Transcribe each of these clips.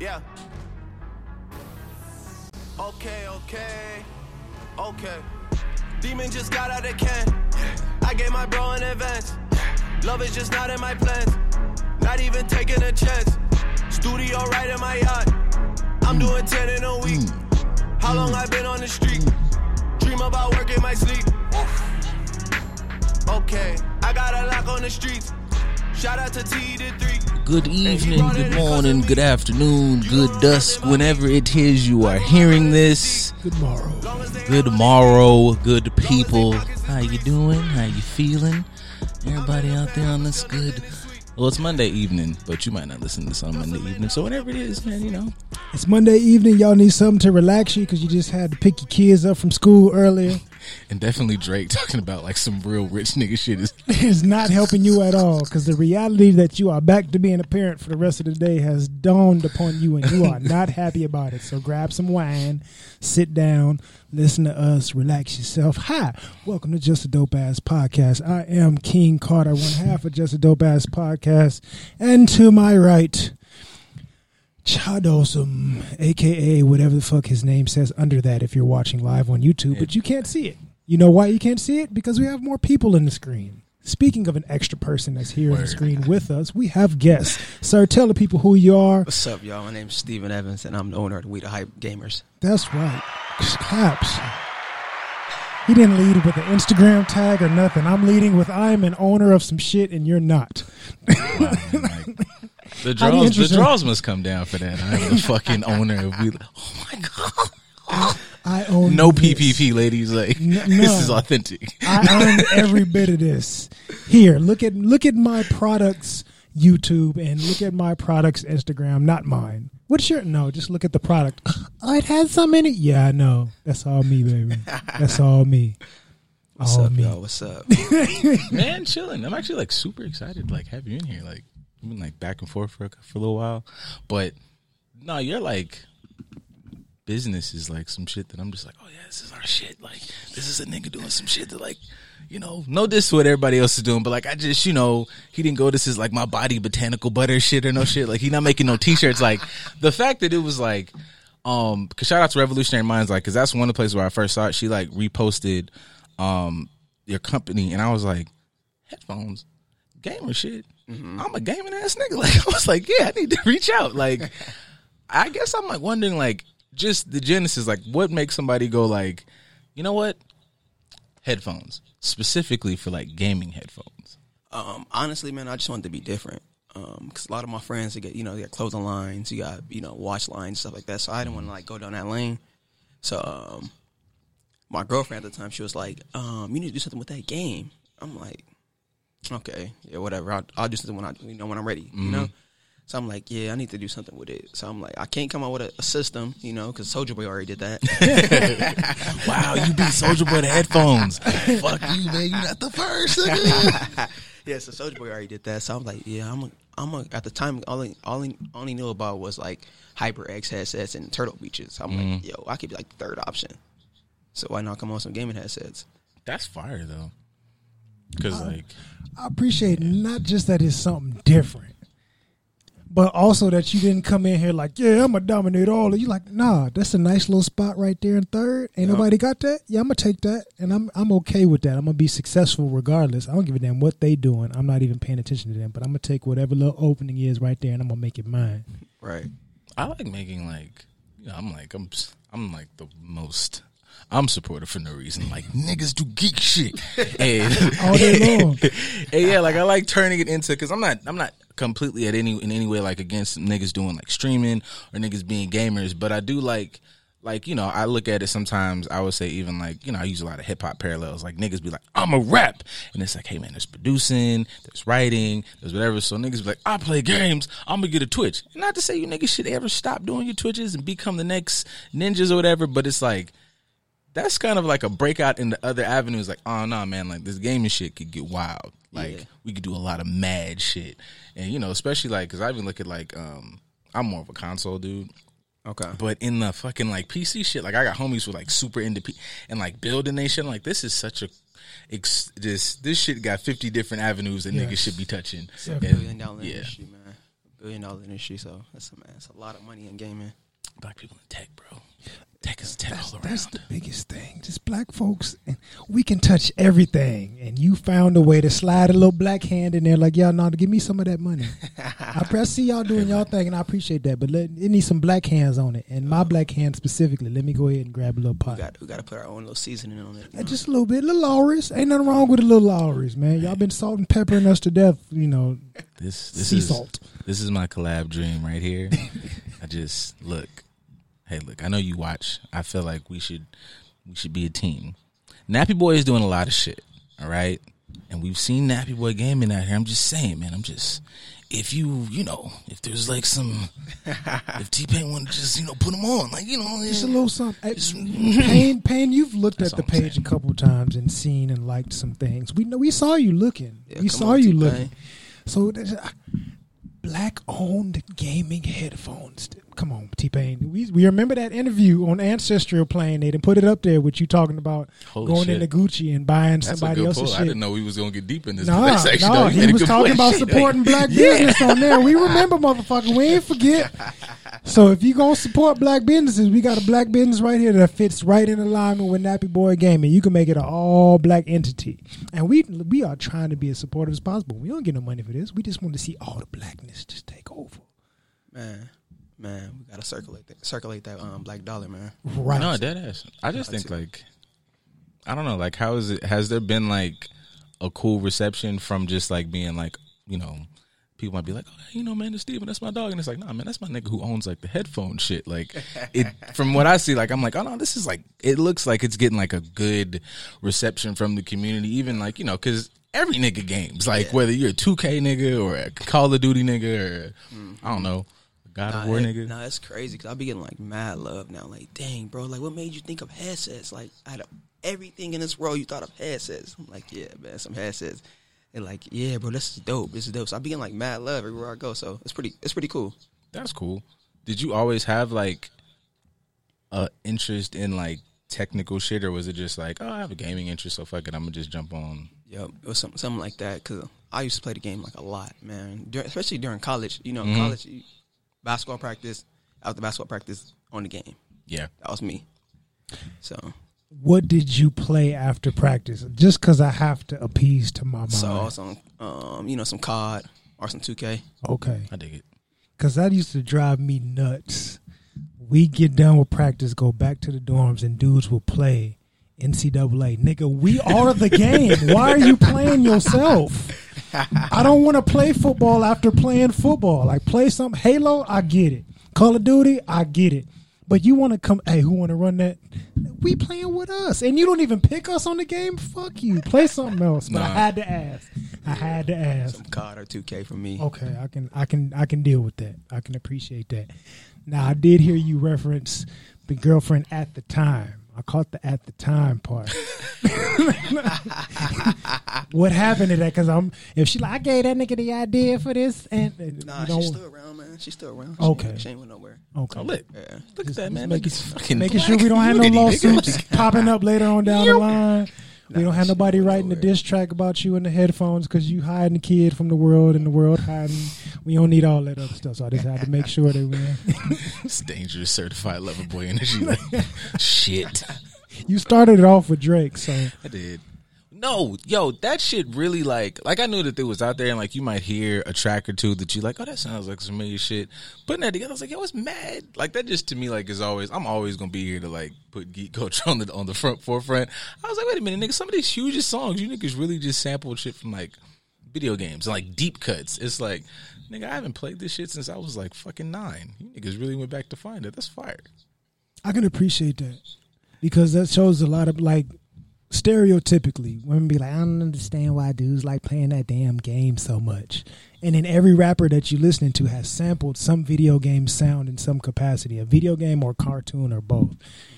Yeah. Okay, okay, okay. Demon just got out of can. I gave my bro an advance. Love is just not in my plans. Not even taking a chance. Studio right in my yacht. I'm doing 10 in a week. How long I been on the street? Dream about work in my sleep. Okay, I got a lock on the streets. Shout out to T to three. Good evening, good morning, good afternoon, good dusk, whenever it is you are hearing this. Good morrow. Good morrow, good people. How you doing? How you feeling? Everybody out there on this good. Well, it's Monday evening, but you might not listen to this on Monday evening. So whatever it is, man, you know. It's Monday evening. Y'all need something to relax you because you just had to pick your kids up from school earlier. And definitely Drake talking about like some real rich nigga shit is It's not helping you at all because the reality that you are back to being a parent for the rest of the day has dawned upon you and you are not happy about it. So grab some wine, sit down, listen to us, relax yourself. Hi, welcome to Just a Dope Ass Podcast. I am King Carter, one half of Just a Dope Ass Podcast. And to my right, Chadosum, aka whatever the fuck his name says under that if you're watching live on YouTube, but you can't see it. You know why you can't see it? Because we have more people in the screen. Speaking of an extra person that's here on the screen with us, we have guests. Sir, tell the people who you are. What's up, y'all? My name's Steven Evans, and I'm the owner of the We the Hype Gamers. That's right. Claps. He didn't lead with an Instagram tag or nothing. I'm leading with I'm an owner of some shit and you're not. Wow, man, like, the draws, the draws must come down for that. I'm the fucking owner of we. Oh my god. I own No this. PPP, ladies. Like N- this is authentic. I own every bit of this. Here, look at look at my products YouTube and look at my products Instagram, not mine. What's your no? Just look at the product. Oh, it has some in it. Yeah, I know. That's all me, baby. That's all me. What's all up, me. y'all? What's up? Man, chilling. I'm actually like super excited like have you in here. Like been like back and forth for a, for a little while, but no, you're like business is like some shit that I'm just like, oh yeah, this is our shit. Like this is a nigga doing some shit that like. You know, no this what everybody else is doing, but like I just, you know, he didn't go. This is like my body botanical butter shit or no shit. Like he not making no t-shirts. Like the fact that it was like, um, cause shout out to Revolutionary Minds, like, cause that's one of the places where I first saw it. She like reposted, um, your company, and I was like, headphones, gamer shit. I'm a gaming ass nigga. Like I was like, yeah, I need to reach out. Like, I guess I'm like wondering, like, just the genesis, like, what makes somebody go like, you know what, headphones specifically for like gaming headphones. um, honestly, man, I just wanted to be different. Um, cause a lot of my friends, they get, you know, they got clothing lines, you got, you know, watch lines, stuff like that. So I didn't want to like go down that lane. So, um, my girlfriend at the time, she was like, um, you need to do something with that game. I'm like, okay, yeah, whatever. I'll, I'll do something when I, you know, when I'm ready, you mm-hmm. know? So I'm like, yeah, I need to do something with it. So I'm like, I can't come up with a, a system, you know, because Soldier Boy already did that. Wow, you beat Soldier Boy to headphones. Fuck you, man. You're not the first. nigga. yeah, so Soldier Boy already did that. So I'm like, yeah, I'm a, I'm a, at the time, all I, all I only knew about was like HyperX headsets and Turtle Beaches. I'm like, mm-hmm. yo, I could be like third option. So why not come on some gaming headsets? That's fire though, because like. I appreciate not just that it's something different, but also that you didn't come in here like, yeah, I'm gonna dominate all of you. Like, nah, that's a nice little spot right there in third. Ain't nobody got that. Yeah, I'm gonna take that, and I'm I'm okay with that. I'm gonna be successful regardless. I don't give a damn what they doing. I'm not even paying attention to them, but I'm gonna take whatever little opening is right there, and I'm gonna make it mine. Right. I like making like you know, I'm like I'm I'm like the most I'm supportive for no reason. Like niggas do geek shit. and, All day long. and yeah, like I like turning it into because I'm not I'm not completely at any in any way like against niggas doing like streaming or niggas being gamers, but I do like like you know I look at it sometimes I would say even like you know I use a lot of hip hop parallels like niggas be like I'm a rap and it's like hey man there's producing there's writing there's whatever so niggas be like I play games I'm gonna get a Twitch not to say you niggas should ever stop doing your Twitches and become the next ninjas or whatever but it's like that's kind of like a breakout in the other avenues. Like, oh no, man, like this gaming shit could get wild. Like, Yeah. we could do a lot of mad shit, and you know, especially like because I even look at like, um, I'm more of a console dude, Okay. but in the fucking like PC shit, like I got homies with like super into P- and like building. I'm like, this is such a ex- this this shit got 50 different avenues that niggas should be touching. Yeah, And- Billion dollar yeah. industry, man. billion dollar industry. So that's a man. That's a lot of money in gaming. Black people in tech, bro. Tech is tech That's, all that's the biggest thing. Just black folks, and we can touch everything. And you found a way to slide a little black hand in there, like y'all know, to give me some of that money. I, I see y'all doing y'all thing, and I appreciate that. But let, it needs some black hands on it, and my uh-huh. black hand specifically. Let me go ahead and grab a little We pot. got we got to put our own little seasoning on it. you. Just a little bit, little Lawry's. Ain't nothing wrong with a little Lawry's, man. Y'all been salt and peppering us to death, you know. This this sea is salt. this is my collab dream right here. I just look. Hey, look. I know you watch. I feel like we should we should be a team. Nappy Boy is doing a lot of shit. All right, and we've seen Nappy Boy gaming out here. I'm just saying, man. I'm just if you you know if there's like some if T Pain want to just you know put them on like you know Just a little something. Hey, Pain, Pain, you've looked at the I'm page saying. a couple times and seen and liked some things. We know we saw you looking. Yeah, we saw on, you T-Pain. looking. So there's a- black owned gaming headphones. Come on, T Pain. We we remember that interview on Ancestral Plane. They didn't put it up there with you talking about Holy going shit. into Gucci and buying That's somebody else's pull. shit. I didn't know we was gonna get deep in this. Nah, section, nah, though. He was talking about Shit, supporting like- black business on there. We remember, motherfucker. We ain't forget. So if you gonna support black businesses, we got a black business right here that fits right in alignment with Nappy Boy Gaming. You can make it an all black entity, and we we are trying to be as supportive as possible. We don't get no money for this. We just want to see all the blackness just take over. man, man, we gotta circulate that circulate that um black dollar, man. Right. No, dead ass. I just Got think to. like I don't know, like how is it has there been like a cool reception from just like being like, you know, people might be like, Oh, you know, man, it's Steven, that's my dog and it's like, nah man, that's my nigga who owns like the headphone shit. Like it from what I see, like I'm like, oh no, this is like it looks like it's getting like a good reception from the community, even like, you know, cause every nigga games. Like whether you're a two K nigga or a Call of Duty nigga or I don't know, God of Nah, War it- nigga. Nah, that's crazy because I be getting like mad love now. Like, dang, bro, like what made you think of headsets? Like, out of everything in this world, you thought of headsets. I'm like, yeah, man, some headsets. And like, yeah, bro, this is dope. This is dope. So I be getting like mad love everywhere I go. So it's pretty, it's pretty cool. That's cool. Did you always have like a interest in like technical shit, or was it just like, oh, I have a gaming interest, so fuck it, I'm gonna just jump on? Yep, it was something, something like that. Cause I used to play the game like a lot, man. Dur especially during college. You know, Mhm. college you- basketball practice. After basketball practice, on the game. Yeah, That was me. So, What did you play after practice? Just because I have to appease to my mind. so some, um, you know, some COD or some 2K. okay. I dig it. Cause that used to drive me nuts. We get done with practice, go back to the dorms, and dudes will play NCAA. Nigga, we are the game. Why are you playing yourself? I don't want to play football after playing football. Like play some Halo, I get it. Call of Duty, I get it. But you want to come? Hey, who want to run that? We playing with us, and you don't even pick us on the game. Fuck you. Play something else. But I had to ask. I had to ask. Some COD or 2K for me. Okay, I can I can I can deal with that. I can appreciate that. Now I did hear you reference the girlfriend at the time. I caught the at the time part. what happened to that? Because I'm if she like I gave that nigga the idea for this and, and Nah, you know, she's still around, man. She's still around. She Okay. ain't- she ain't went nowhere. okay. Oh, lit. Yeah. Look Just- at that, man. making- fucking Making sure we don't have no lawsuits popping up later on down the line. We Nah, don't have nobody writing a diss track about you in the headphones because you hiding the kid from the world and the world hiding. We don't need all that other stuff. So I just had to make sure that we. It's dangerous certified lover boy energy. Like, shit. You started it off with Drake, so I did. No, yo, that shit really like like I knew that it was out there and like you might hear a track or two that you like, oh that sounds like some familiar shit. Putting that together, I was like, yo, it's mad. Like that just to me like is always I'm always gonna be here to like put geek culture on the on the front forefront. I was like, wait a minute, nigga, some of these hugest songs, you niggas really just sampled shit from like video games and like deep cuts. It's like, nigga, I haven't played this shit since I was like fucking nine. You niggas really went back to find it. That's fire. I can appreciate that because that shows a lot of like stereotypically women be like, I don't understand why dudes like playing that damn game so much. And then every rapper that you're listening to has sampled some video game sound in some capacity, a video game or cartoon or both.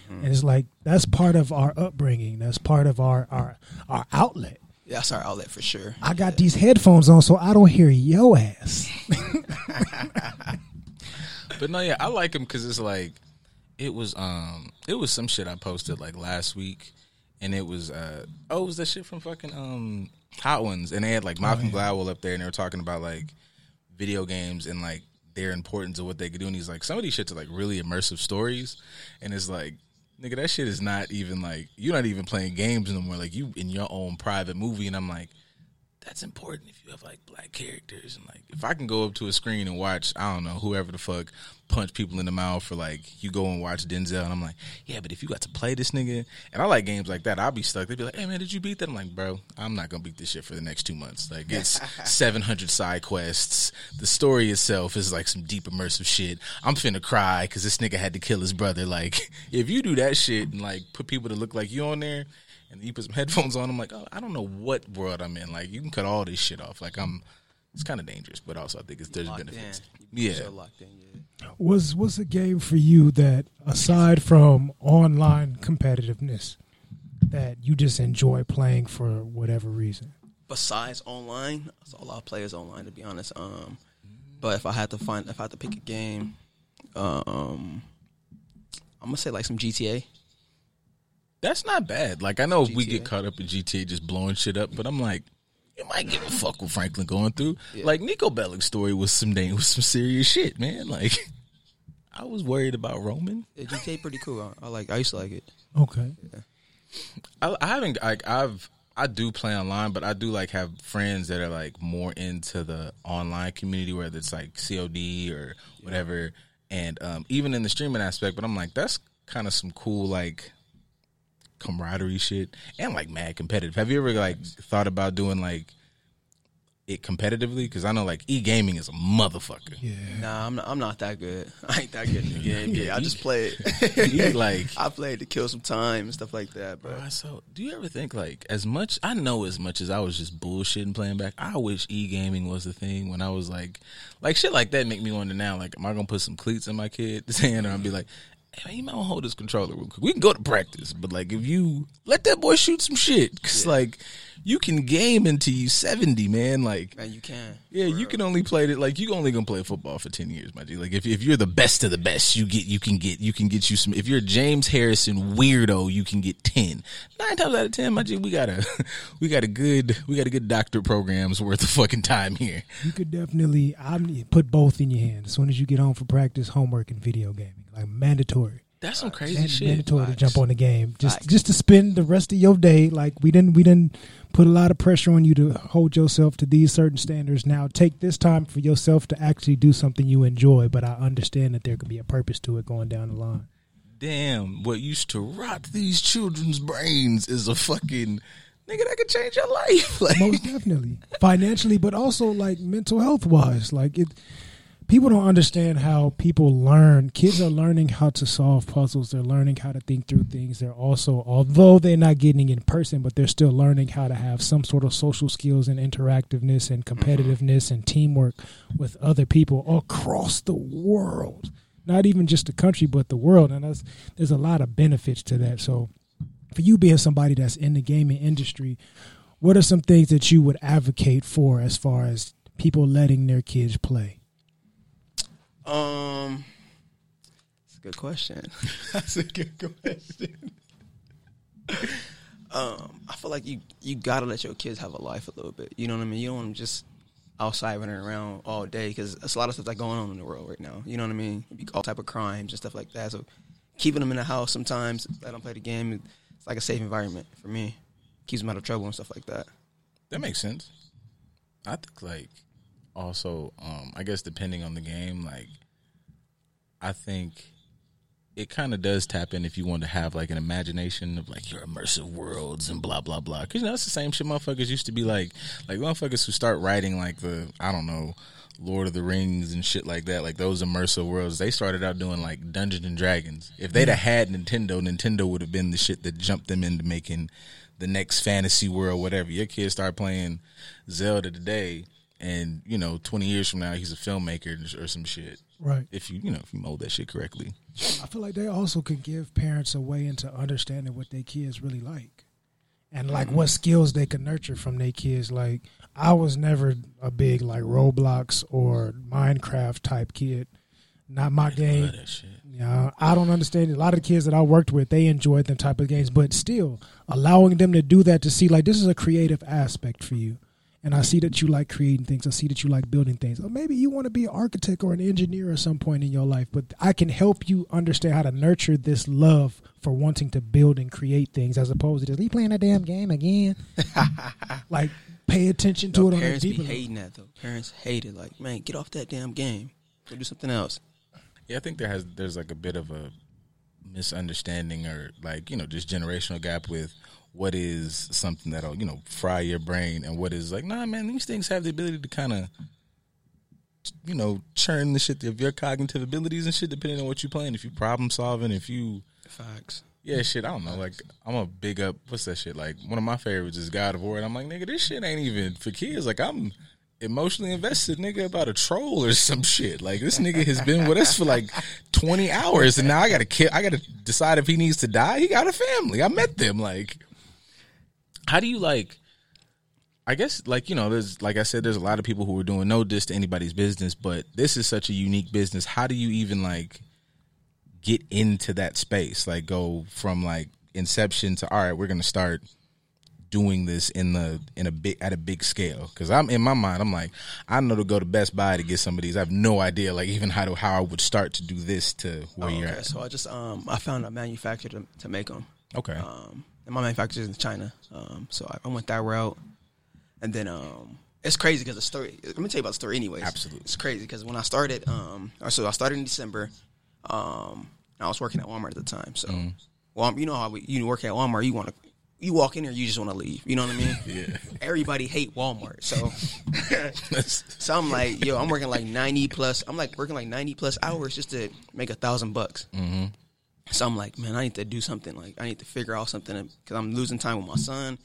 And it's like that's part of our upbringing. That's part of our our our outlet. Yeah, that's our outlet for sure. I got these headphones on so I don't hear yo ass. But no, yeah, I like him because it's like it was um it was some shit I posted like last week, and it was uh oh it was that shit from fucking um Hot Ones, and they had like Malcolm Gladwell up there, and they were talking about like video games and like their importance of what they could do. And he's like, some of these shits are like really immersive stories, and it's like. Nigga, that shit is not even like you're not even playing games no more. Like you in your own private movie, and I'm like, that's important if you have like black characters and like if I can go up to a screen and watch I don't know whoever the fuck punch people in the mouth for like you go and watch Denzel and I'm like yeah but if you got to play this nigga and I like games like that I'll be stuck they'd be like hey man did you beat that I'm like bro I'm not gonna beat this shit for the next two months like it's 700 side quests the story itself is like some deep immersive shit I'm finna cry because this nigga had to kill his brother like if you do that shit and like put people to look like you on there and you put some headphones on. I'm like, oh, I don't know what world I'm in. Like, you can cut all this shit off. Like, I'm. It's kind of dangerous, but also I think it's there's benefits. Yeah. so locked in, yeah. Was was a game for you that aside from online competitiveness that you just enjoy playing for whatever reason? Besides online, I saw a lot of players online to be honest. Um, but if I had to find, if I had to pick a game, um, I'm gonna say like some GTA. That's not bad. Like, I know we get caught up in GTA just blowing shit up, but I'm like, you might give a fuck what Franklin going through. Yeah. Like Niko Bellic's story was some dang was some serious shit, man. Like, I was worried about Roman. Yeah, GTA pretty cool. I, I like. I used to like it. Okay. I, I haven't like I've I do play online, but I do like have friends that are like more into the online community, whether it's like COD or whatever, and um, even in the streaming aspect. But I'm like, that's kind of some cool like camaraderie shit, and like mad competitive. Have you ever like thought about doing like it competitively? Because I know like e gaming is a motherfucker. Yeah. Nah, I'm not. I'm not that good. I ain't that good in the game. Yeah, I just play it. You like I played to kill some time and stuff like that, bro. Alright, so do you ever think like as much I know as much as I was just bullshitting playing back, I wish e gaming was the thing when I was like like shit like that make me wonder now, like, am I gonna put some cleats in my kid's hand or I'll be like, Hey man, you might wanna hold this controller real quick. We can go to practice, but like if you let that boy shoot some shit, cause like you can game until you seventy, man. Like Man, you can. yeah, you can only play it like you only gonna play football for ten years, my G. Like if if you're the best of the best, you get you can get you can get you some. If you're a James Harrison weirdo, you can get ten. Nine times out of ten, my G, we got a we got a good we got a good doctor program's worth of fucking time here. You could definitely I'm put both in your hand as soon as you get home for practice, homework, and video gaming. Like mandatory. That's some crazy Man- shit. mandatory to jump on the game just Facts. just to spend the rest of your day like we didn't we didn't put a lot of pressure on you to hold yourself to these certain standards now take this time for yourself to actually do something you enjoy but i understand that there could be a purpose to it going down the line Damn, what used to rot these children's brains is a fucking nigga that could change your life. Like most definitely financially but also like mental health wise like it people don't understand how people learn. Kids are learning how to solve puzzles. They're learning how to think through things. They're also although they're not getting in person but they're still learning how to have some sort of social skills and interactiveness and competitiveness and teamwork with other people across the world. Not even just the country but the world. And that's, there's a lot of benefits to that. So for you being somebody that's in the gaming industry what are some things that you would advocate for as far as people letting their kids play Um, it's a good question. that's a good question. Um, I feel like you you gotta let your kids have a life a little bit. You know what I mean? You don't want them just outside running around all day because there's a lot of stuff that's going on in the world right now. You know what I mean? All type of crimes and stuff like that. So keeping them in the house sometimes, let them play the game. It's like a safe environment for me. Keeps them out of trouble and stuff like that. That makes sense. I think like also, um, I guess depending on the game, like I think it kind of does tap in if you want to have like an imagination of like your immersive worlds and blah blah blah. Because you know it's the same shit motherfuckers used to be like, like motherfuckers who start writing like the I don't know. Lord of the Rings and shit like that, like those immersive worlds, they started out doing like Dungeons and Dragons. If they'd have had Nintendo, Nintendo would have been the shit that jumped them into making the next fantasy world, whatever. Your kids start playing Zelda today, and you know, twenty years from now, he's a filmmaker or some shit. right If you you know if you mold that shit correctly, i feel like they also can give parents a way into understanding what their kids really like and like what mm-hmm. skills they can nurture from their kids like i was never a big like roblox or minecraft type kid not my game. Yeah, I don't understand. it. A lot of the kids that I worked with, they enjoyed them type of games, but still allowing them to do that to see like this is a creative aspect for you, and I see that you like creating things. I see that you like building things. Or maybe you want to be an architect or an engineer at some point in your life. But I can help you understand how to nurture this love for wanting to build and create things, as opposed to just you playing that damn game again. like pay attention to No, it on a parents be deeper level. hating that though. Parents hate it. Like, man, get off that damn game. Go do something else. Yeah, I think there has there's like a bit of a misunderstanding or like you know just generational gap with what is something that'll you know fry your brain and what is like nah man these things have the ability to kind of you know churn the shit of your cognitive abilities and shit depending on what you're playing. If you problem solving if you Facts. yeah shit I don't know like I'm a big up what's that shit like one of my favorites is God of War and I'm like nigga this shit ain't even for kids. Like I'm emotionally invested nigga about a troll or some shit. Like this nigga has been with us for like 20 hours and now I got to kill I got to decide if he needs to die. He got a family. I met them like how do you like I guess like you know there's like I said there's a lot of people who are doing no diss to anybody's business, but this is such a unique business. How do you even like get into that space? Like go from like inception to all right, we're going to start doing this in the in a big at a big scale because I'm in my mind I'm like I know to go to Best Buy to get some of these I have no idea like even how to how I would start to do this to where Oh, you're okay, at so I just um I found a manufacturer to, to make them. okay Um, and my manufacturer is in China. Um, so I, I went that route, and then um, it's crazy because the story. Let me tell you about the story, anyways. Absolutely. it's crazy because when I started, um, so I started in December. Um, I was working at Walmart at the time. So. Walmart, you know how we, you work at Walmart, you want to. You walk in there, you just want to leave. You know what I mean? yeah Everybody hate Walmart, so so I'm like, yo, I'm working like 90 plus. I'm like working like 90 plus hours just to make a thousand bucks. mm-hmm. So I'm like, man, I need to do something. Like, I need to figure out something because I'm losing time with my son,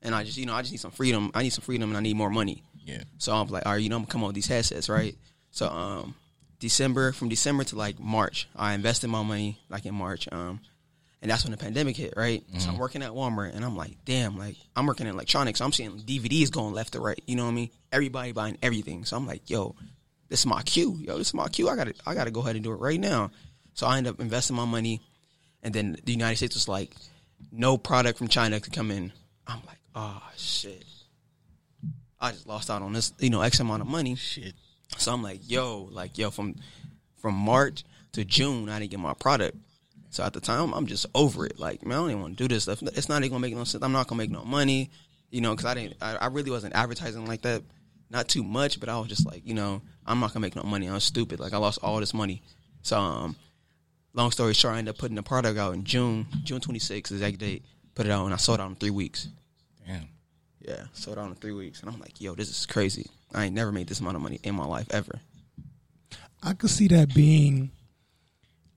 and I just, you know, I just need some freedom. I need some freedom, and I need more money. yeah So I'm like, all right, you know, I'm gonna come up with these headsets, right? So, um, December from December to like March, I invested my money like in March, um, and that's when the pandemic hit, right? So I'm mm-hmm. working at Walmart, and I'm like, damn, like I'm working in electronics. I'm seeing DVDs going left to right. You know what I mean? Everybody buying everything. So I'm like, yo, this is my cue. Yo, this is my cue. I gotta, I gotta go ahead and do it right now. So I end up investing my money, and then the United States was like, no product from China could come in. I'm like, oh shit. I just lost out on this, you know, X amount of money. shit So I'm like, yo, like, yo, from from March to June, I didn't get my product. So at the time, I'm just over it. Like, man, I don't even want to do this stuff. It's not even gonna make no sense. I'm not gonna make no money, you know, because I didn't. I, I really wasn't advertising like that. Not too much, but I was just like, you know, I'm not gonna make no money. I was stupid. Like, I lost all this money. So, um, long story short, I ended up putting the product out in June, June 26th, exact date. Put it out, and I sold out in three weeks. damn Yeah, sold out in three weeks, and I'm like, yo, this is crazy. I ain't never made this amount of money in my life ever. I could see that being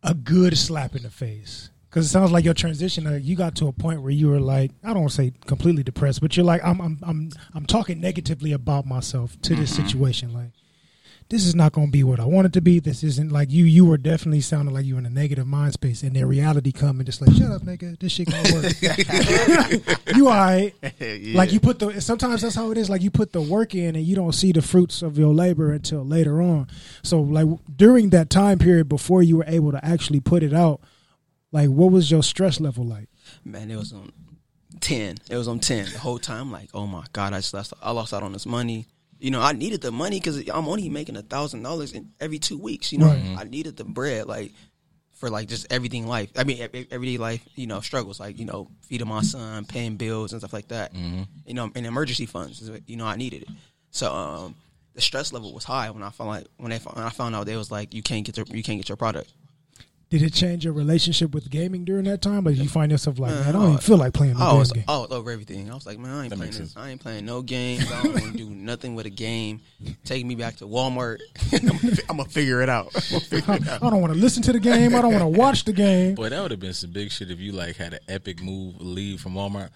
a good slap in the face. Because it sounds like your transition, uh, you got to a point where you were like, I don't want to say completely depressed, but you're like, I'm, I'm, I'm, I'm talking negatively about myself to this situation. Like, this is not going to be what I want it to be. This isn't like you. You were definitely sounding like you were in a negative mind space, and then reality come and just like, shut up, nigga. This shit gonna work. you all right? Like you put the. Sometimes that's how it is. Like you put the work in, and you don't see the fruits of your labor until later on. So, like during that time period before you were able to actually put it out, like what was your stress level like? Man, it was on ten. It was on ten the whole time. Like, oh my god, I just lost. I lost out on this money. You know, I needed the money because I'm only making a thousand dollars in every two weeks. You know, Right. I needed the bread like for like just everything life. I mean, everyday life. You know, struggles like you know feeding my son, paying bills and stuff like that. You know, and emergency funds. You know, I needed it. So um, the stress level was high when I found like when I when I found out they was like you can't get your, you can't get your product. Did it change your relationship with gaming during that time? Like you find yourself like, man, I oh, don't even feel like playing the I was, game. I was over everything. I was like, man, I ain't That playing this. sense. I ain't playing no games. I don't want to do nothing with a game. Take me back to Walmart. I'm gonna figure it out. I don't want to listen to the game. I don't want to watch the game. Boy, that would have been some big shit if you like had an epic move leave from Walmart.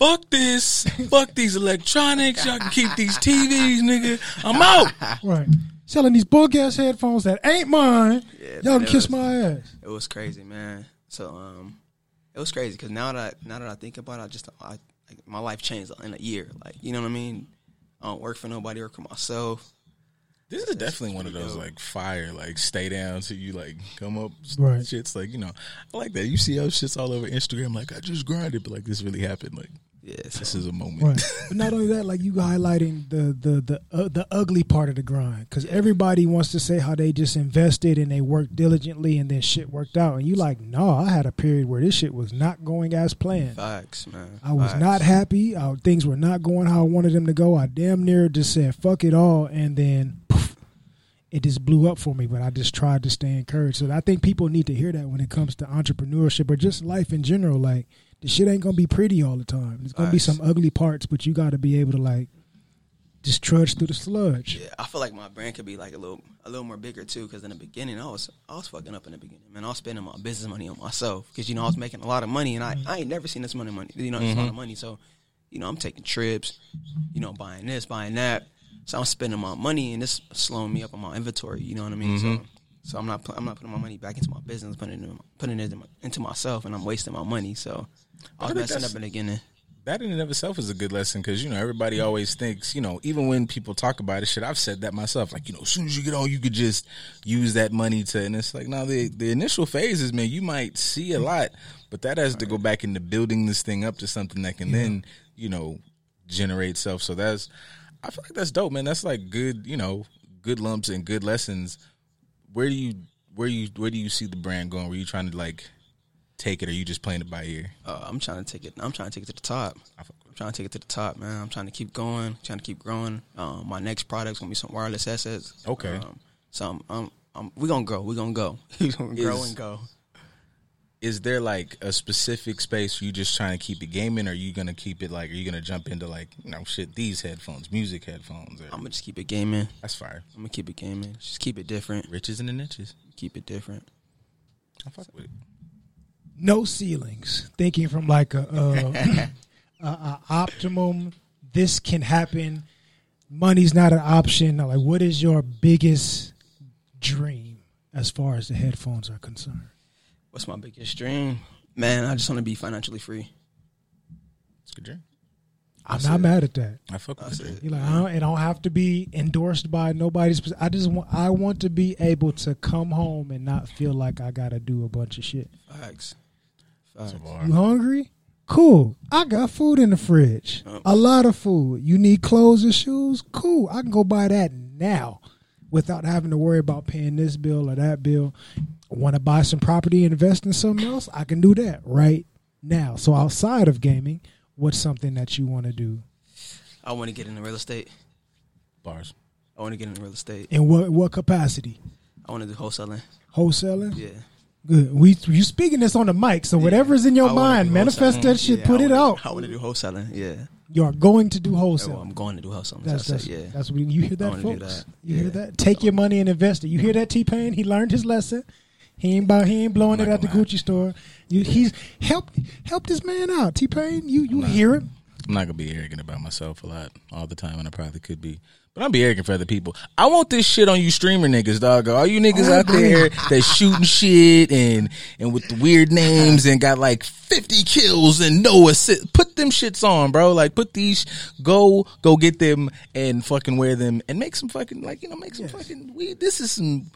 Fuck this. Fuck these electronics. Y'all can keep these TVs, nigga. I'm out. Right. Selling these bug ass headphones that ain't mine. Yeah, Y'all can kiss was- my ass. it was crazy, man. So um, it was crazy because now that I, now that I think about it, I just I like, my life changed in a year. Like you know what I mean. I don't work for nobody. I work for myself. This is definitely one of those dope. like fire, like stay down till you like come up Right. shits like, you know, I like that. You see those shits all over Instagram, like I just grinded, but like this really happened. Like Yeah, so, This is a moment. Right. but not only that, like you highlighting the the the uh, the ugly part of the grind, because everybody wants to say how they just invested and they worked diligently and then shit worked out, and you like, no, I had a period where this shit was not going as planned. facts, man. I was Facts. not happy. Uh, things were not going how I wanted them to go. I damn near just said fuck it all, and then poof, it just blew up for me. But I just tried to stay encouraged. So I think people need to hear that when it comes to entrepreneurship or just life in general. Like the shit ain't gonna be pretty all the time. There's gonna be some ugly parts, but you got to be able to like just trudge through the sludge. Yeah, I feel like my brand could be like a little, a little more bigger too. Because in the beginning, I was, I was fucking up in the beginning, man. I was spending my business money on myself because you know I was making a lot of money, and I, mm-hmm. I ain't never seen this money, money, you know, this mm-hmm. lot of money. So, you know, I'm taking trips, you know, buying this, buying that. So I'm spending my money, and it's slowing me up on my inventory. You know what I mean? So, mm-hmm. so I'm not, pu- I'm not putting my money back into my business, putting it, in, putting it into, my, into myself, and I'm wasting my money. So, I messing up in the beginning. that in and of itself is a good lesson because you know everybody always thinks you know even when people talk about it shit i've said that myself like you know as soon as you get on you could just use that money to and it's like now the the initial phases man you might see a lot but that has to go back into building this thing up to something that can then you know generate self. So that's i feel like that's dope man. That's like good you know good lumps and good lessons. Where do you where you where do you see the brand going? Were you trying to like take it or you just playing it by ear Uh, I'm trying to take it. I'm trying to take it to the top. I fuck with I'm trying to take it to the top, man. I'm trying to keep going. Trying to keep growing. Um, my next product's gonna be some wireless headsets. Okay. Um, so I'm, I'm, I'm, we gonna go. We gonna go. we gonna grow Is- and go. is there like a specific space you just trying to keep it gaming or are you gonna keep it like are you gonna jump into like you know shit these headphones music headphones or, I'm gonna just keep it gaming. that's fire I'm gonna keep it gaming. Just keep it different. riches and the niches Keep it different. I fuck with it No ceilings. Thinking from like a, a, a, a optimum. This can happen. Money's not an option. Like, what is your biggest dream as far as the headphones are concerned? What's my biggest dream? Man, I just want to be financially free. it's a good dream I'm That's not it. mad at that. I fuck with That's the it. You like, I don't, it don't have to be endorsed by nobody's. I just want, I want to be able to come home and not feel like I got to do a bunch of shit. Facts. That's Facts. You hungry? Cool. I got food in the fridge. Oh. A lot of food. You need clothes and shoes? Cool. I can go buy that now without having to worry about paying this bill or that bill. Want to buy some property invest in something else? I can do that right now. So outside of gaming, what's something that you want to do? I want to get into real estate. bars I want to get into real estate. In what what capacity? I want to do wholesaling. Wholesaling? Yeah. Good. We you speaking this on the mic, so whatever's in your mind, manifest that shit, Yeah, put it out. I want to do wholesaling. Yeah. You are going to do Oh, wholesale. I'm going to do wholesaling. That's That's. Yeah. that's what you hear that, folks. that. You hear that? Take your money and invest it. You hear that, T Pain? He learned his lesson. He ain't about, he ain't blowing it at the. Gucci store. You, he's helped helped this man out. T Pain, you you not. hear him? I'm not gonna be arrogant about myself a lot all the time, and I probably could be. But I'm be arrogant for other people. I want this shit on you streamer niggas, dog. All you niggas out there that shooting shit and and with the weird names and got like 50 kills and no assist. Put them shits on, bro. Like put these. Go go get them and fucking wear them and make some fucking like you know make some fucking. We this is some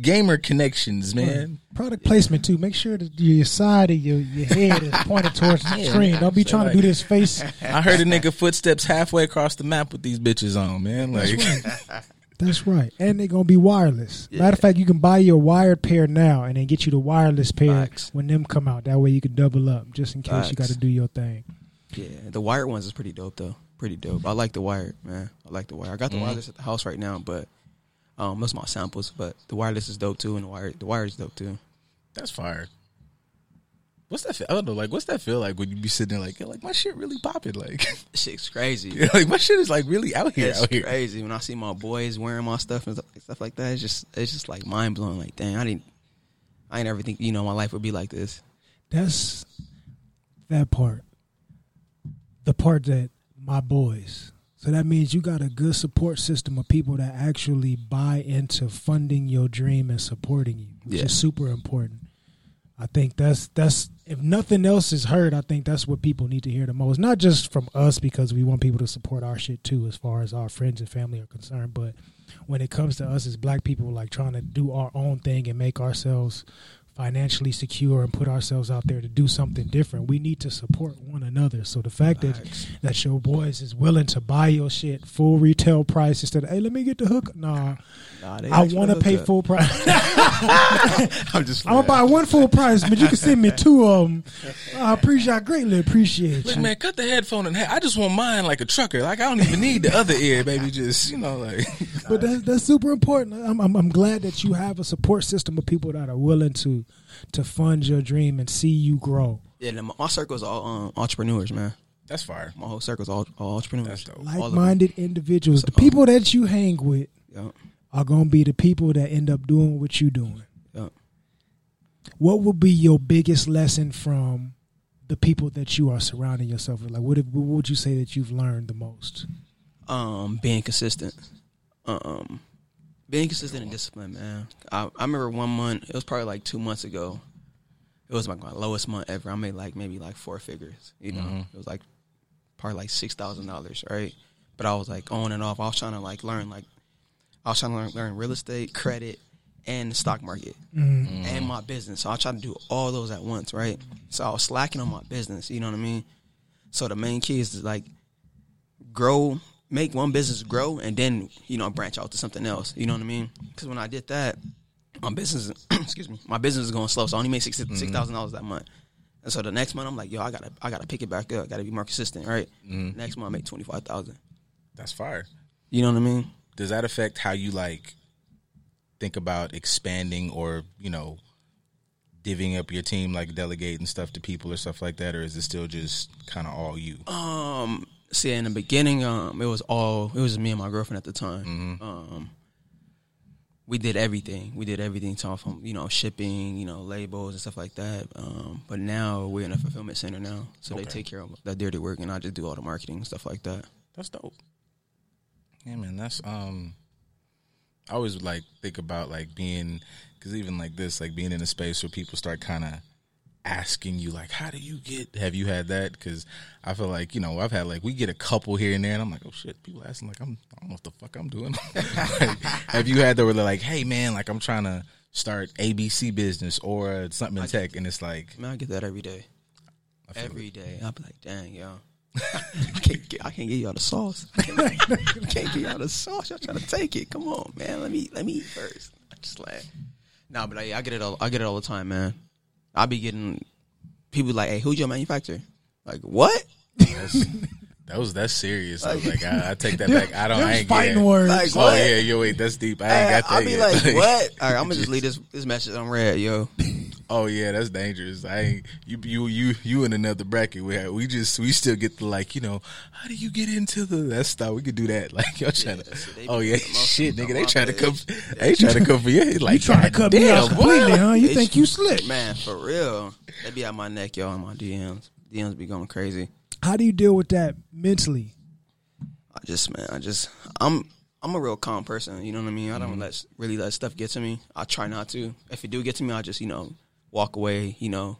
gamer connections, man. Product placement too. Make sure that your side of your, your head is pointed towards the Yeah, screen. Don't be so trying to do this face. I heard a nigga footsteps halfway across the map with these bitches on, man. Like. That's right. And they're gonna be wireless. Matter of fact, you can buy your wired pair now and then get you the wireless pair Facts. when them come out. That way you can double up just in case you gotta do your thing. Yeah, the wired ones is pretty dope though. Pretty dope. I like the wired, man. I like the wire. I got the mm-hmm. wireless at the house right now, but um, most of my samples. But the wireless is dope too, and the wire, the wire is dope too. That's fire. What's that? Feel? I don't know. Like, what's that feel like when you be sitting there like, like my shit really popping? Like, Shit's crazy. like my shit is like really out here, It's out here. crazy when I see my boys wearing my stuff and stuff, stuff like that. It's just, it's just like mind blowing. Like, dang, I didn't, I ain't ever think you know my life would be like this. That's that part. The part that my boys. So that means you got a good support system of people that actually buy into funding your dream and supporting you, which Yeah. is super important. I think that's that's if nothing else is heard, I think that's what people need to hear the most. Not just from us because we want people to support our shit too, as far as our friends and family are concerned, but when it comes to us as black people, like trying to do our own thing and make ourselves financially secure and put ourselves out there to do something different, we need to support one another. So the fact that that your boys is willing to buy your shit full retail price instead of hey, let me get the hook. Nah, Nah, I want to pay hookup. full price. I'm just. I'm gonna buy one full price, but you can send me two of them. I appreciate, I greatly appreciate Look, you. man, cut the headphone in half. I just want mine like a trucker. Like I don't even need the other ear, baby. Just you know, like But that's that's super important. I'm, I'm I'm glad that you have a support system of people that are willing to to fund your dream and see you grow. Yeah, then my, my circle's all um, entrepreneurs, man. that's fire. My whole circle's all, all entrepreneurs. That's dope. All. Like-minded individuals, the people that you hang with Yeah, are gonna be the people that end up doing what you're doing. yeah. What would be your biggest lesson from the people that you are surrounding yourself with? Like, what, if, what would you say that you've learned the most? um, being consistent. Um, being consistent and disciplined, man. I, I remember one month. It was probably like two months ago. It was like my lowest month ever. I made like maybe like four figures. You know, mm-hmm. it was like probably like six thousand dollars, right? But I was like on and off. I was trying to like learn like I was trying to learn, learn real estate, credit, and the stock market, mm-hmm. and my business. So I tried to do all those at once, right? So I was slacking on my business. You know what I mean? So the main key is to like grow, make one business grow, and then you know branch out to something else. You know what I mean? Because when I did that, my business, excuse me, my business is going slow. So I only made six six thousand dollars that month. And so the next month, I'm like, yo, I gotta, I gotta pick it back up. Got to be more consistent, right? Next month, I make twenty five thousand. That's fire. You know what I mean? Does that affect how you like think about expanding or you know divvying up your team, like delegating stuff to people or stuff like that, or is it still just kind of all you? Um, see, in the beginning, um, it was all it was me and my girlfriend at the time. Um, we did everything. We did everything, from you know shipping, you know labels and stuff like that. Um, but now we're in a fulfillment center now, so they take care of that dirty work, and I just do all the marketing and stuff like that. That's dope. Yeah, man. That's um. I always like think about like being because even like this, like being in a space where people start kind of asking you like, how do you get? Have you had that? Because I feel like you know I've had like we get a couple here and there, and I'm like, oh shit, people asking like I'm I don't know what the fuck I'm doing. Like, have you had that where they're like, hey man, like I'm trying to start ABC business or something in tech, and it's like Man, I get that every day. I Every day, I'll be like, dang, yo. I can't get, I can't give y'all the sauce. I can't, I can't give y'all the sauce. Y'all trying to take it. Come on, man. Let me let me eat first. I just like, nah, but I, I get it all. I get it all the time, man. I be getting people like, hey, who's your manufacturer? Like, what? That's, that was that's serious. I was like, I, I take that back. I don't. I ain't fighting yeah. words. Like, Oh what? yeah, yo, wait, that's deep. I ain't got that I'll be yet. like, what? All right, I'm gonna just leave this this message on red, yo. Oh yeah, that's dangerous. I ain't you you you you in another bracket. We we just we still get the like you know how do you get into the that stuff? We could do that. Like y'all trying to. see, they oh yeah, shit, nigga, they trying to come. They trying to come for you. Like You trying to cut me off completely, huh? You They think you slick? Man, for real. They be at my neck, yo, in my DMs. DMs be going crazy. How do you deal with that mentally? I just man, I just I'm I'm a real calm person. You know what I mean. I don't mm-hmm. let really let stuff get to me. I try not to. If it do get to me, I just you know walk away. You know,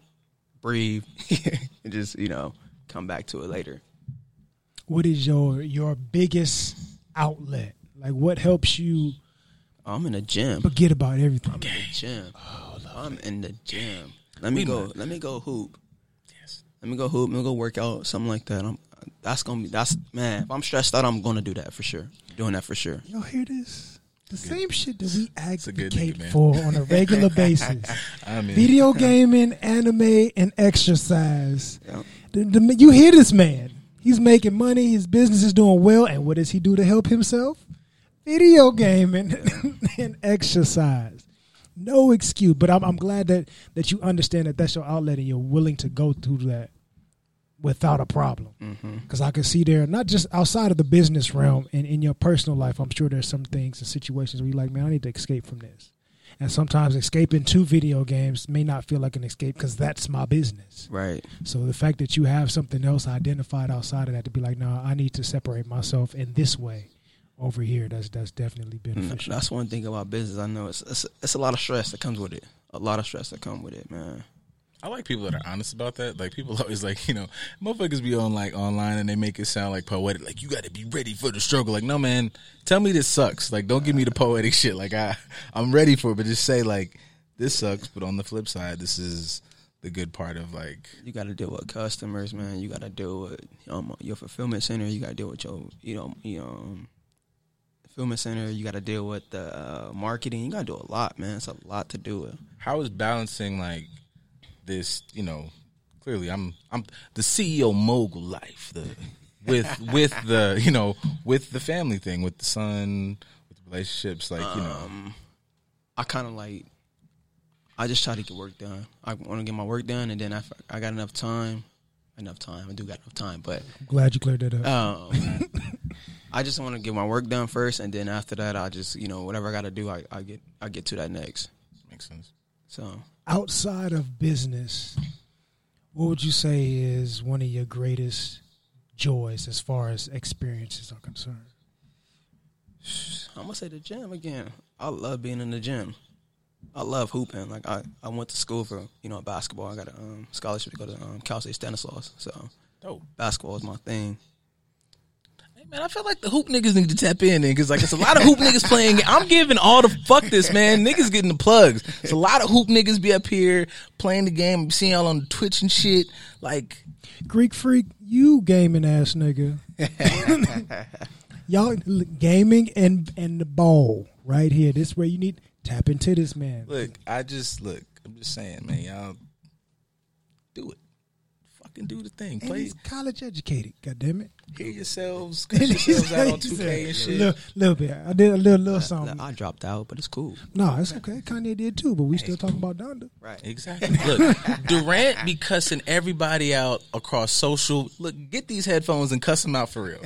breathe, and just you know come back to it later. What is your your biggest outlet? Like, what helps you I'm in the gym. forget about everything? I'm in the gym. Oh, I'm in the gym. Let me We go. might- Let me go hoop. Yes. Let me go hoop. Let me go work out. Something like that. I'm. That's gonna be. That's man. If I'm stressed out, I'm gonna do that for sure. Doing that for sure. Y'all hear this? The same shit that we advocate nigga, for on a regular basis. I mean, Video gaming, anime, and exercise. Yeah. The- the- you hear this man. He's making money. His business is doing well. And what does he do to help himself? Video gaming and exercise. No excuse. But I'm, I'm glad that, that you understand that that's your outlet and you're willing to go through that without a problem. Mm-hmm. Because I can see there, not just outside of the business realm and in your personal life, I'm sure there's some things and situations where you're like, man, I need to escape from this. And sometimes escaping to video games may not feel like an escape because that's my business. Right. So the fact that you have something else identified outside of that to be like, no, I need to separate myself in this way over here. That's that's definitely Mm, beneficial. That's one thing about business. I know it's, it's it's a lot of stress that comes with it. A lot of stress that come with it, man. I like people that are honest about that. Like people always like, you know, motherfuckers be on like online and they make it sound like poetic. Like you got to be ready for the struggle. Like no man, tell me this sucks. Like don't give me the poetic shit. Like I, I'm ready for it, but just say like, this sucks, but on the flip side, this is the good part of like You got to deal with customers, man. You got to deal with um, your fulfillment center. You got to deal with your, you know, you know, um, fulfillment center. You got to deal with the uh, marketing. You got to do a lot, man. It's a lot to do. It. how is balancing like this, you know, clearly I'm I'm the CEO mogul life, the with with the you know, with the family thing, with the son, with the relationships, like, you know. Um, I kind of like. I just try to get work done. I want to get my work done, and then if I got enough time, enough time. I do got enough time, but I'm glad you cleared that up. Um, I just want to get my work done first, and then after that, I just you know whatever I got to do, I, I get I get to that next. Makes sense. So Outside of business, what would you say is one of your greatest joys as far as experiences are concerned? I'm gonna say the gym again. I love being in the gym. I love hooping. Like I, I went to school for you know basketball. I got a um, scholarship to go to um, Cal State Stanislaus. So Dope. basketball is my thing. Hey, man, I feel like the hoop niggas need to tap in because like it's a lot of hoop niggas playing. I'm giving all the fuck this man. Niggas getting the plugs. It's a lot of hoop niggas be up here playing the game. I'm seeing y'all on the Twitch and shit. Like Greek freak, you gaming ass nigga. Y'all gaming and and the ball right here. This where you need tap into this man. Look, I just look. I'm just saying, man. Y'all do it. Fucking do the thing. And he's college educated. God damn it. Hear yourselves. Yourselves out on 2K and shit. Little, little bit. I did a little little song. I dropped out, but it's cool. No, it's okay. Kanye did too, but we still talking about Donda. Right. Exactly. Look, Durant be cussing everybody out across social. Look, get these headphones and cuss them out for real.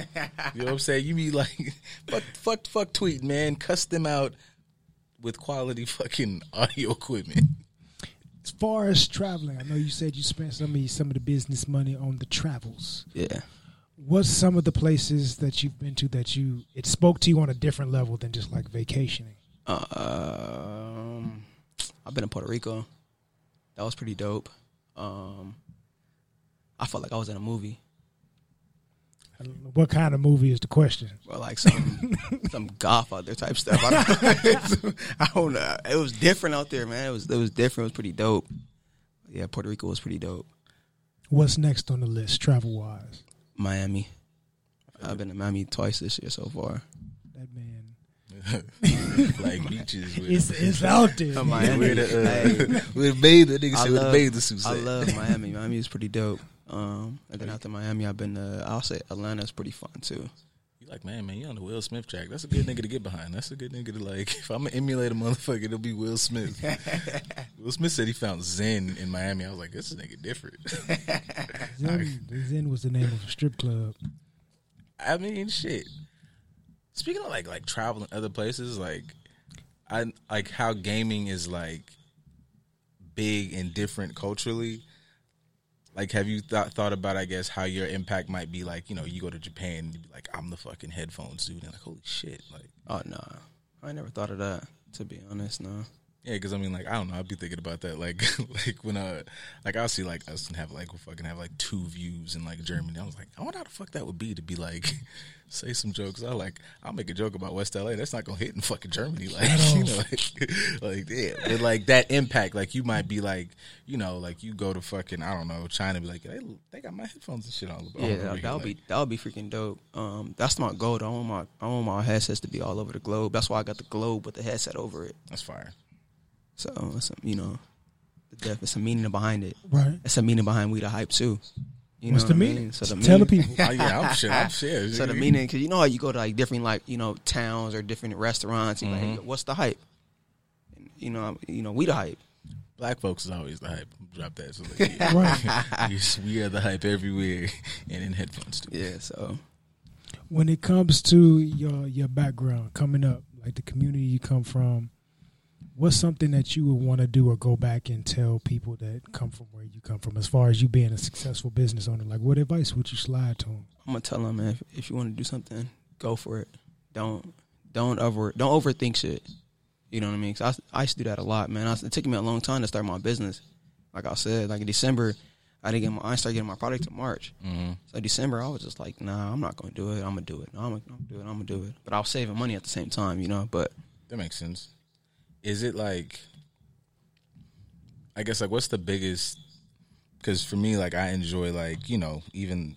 You know what I'm saying? You be like, fuck, fuck, fuck, tweet, man. Cuss them out with quality fucking audio equipment. As far as traveling, I know you said you spent some of some of the business money on the travels. Yeah. What's some of the places that you've been to that you it spoke to you on a different level than just like vacationing? Um, I've been in Puerto Rico. That was pretty dope. Um, I felt like I was in a movie. I don't know What kind of movie is the question? Well, like some some Godfather type stuff. I don't, I don't know. It was different out there, man. It was it was different. It was pretty dope. Yeah, Puerto Rico was pretty dope. What's next on the list, travel wise? Miami. I've been to Miami twice this year so far. That man, like beaches. With, it's it's out there. Uh, man. Miami. with, uh, Hey, with bathe, the nigga I said with love, bathe the suit. I love Miami. Miami is pretty dope. Um, and then after Miami, I've been to. I'll say Atlanta's pretty fun too. You like, man, man, you on the Will Smith track. That's a good nigga to get behind. That's a good nigga to like. If I'm gonna emulate a motherfucker, it'll be Will Smith. Will Smith said he found Zen in Miami. I was like, this nigga different. Zen, Zen was the name of a strip club. I mean, shit. Speaking of like like traveling other places, like I like how gaming is like big and different culturally. Like, have you thought thought about, I guess, how your impact might be? Like, you know, you go to Japan, you be like, I'm the fucking headphones dude, and like, holy shit, like, Oh no, I never thought of that. To be honest, no. Yeah, because I mean, like, I don't know, I'd be thinking about that, like, like when I, like, I'll see like us and have like we fucking have like two views in like Germany. I was like, I wonder how the fuck that would be to be like, say some jokes. I like, I'll make a joke about West LA. That's not gonna hit in fucking Germany, like, you know, like, like yeah, but like that impact, like you might be like, you know, like you go to fucking, I don't know, China, be like, they, they got my headphones and shit. Yeah, over that, that would like, be that would be freaking dope. Um, that's my goal. I want my I want my headsets to be all over the globe. That's why I got the globe with the headset over it. that's fire. So it's a, you know, the depth. It's a meaning behind it. Right. It's a meaning behind we the hype too. You What's know the what I meaning? mean? So the Tell the meaning- people. Oh, yeah, I'm sure. I'm sure. So the meaning, because you know how you go to like different like you know towns or different restaurants. And Mm-hmm. like, what's the hype? And, you know, you know, we the hype. Black folks is always the hype. Drop that. So like, yeah. Right. we, we are the hype everywhere and in headphones too. Yeah. So when it comes to your your background coming up, like the community you come from, what's something that you would want to do or go back and tell people that come from where you come from, as far as you being a successful business owner? Like, what advice would you slide to them? I'm gonna tell them, man, if, if you want to do something, go for it. Don't don't over don't overthink shit. You know what I mean? 'Cause I I used to do that a lot, man. I, it took me a long time to start my business. Like I said, like in December, I didn't get my I started getting my product in March. Mm-hmm. So December, I was just like, nah, I'm not gonna do it. I'm gonna do it. No, I'm gonna do it. I'm gonna do it. But I was saving money at the same time, you know. But That makes sense. Is it like I guess like what's the biggest? Because for me, like I enjoy like you know even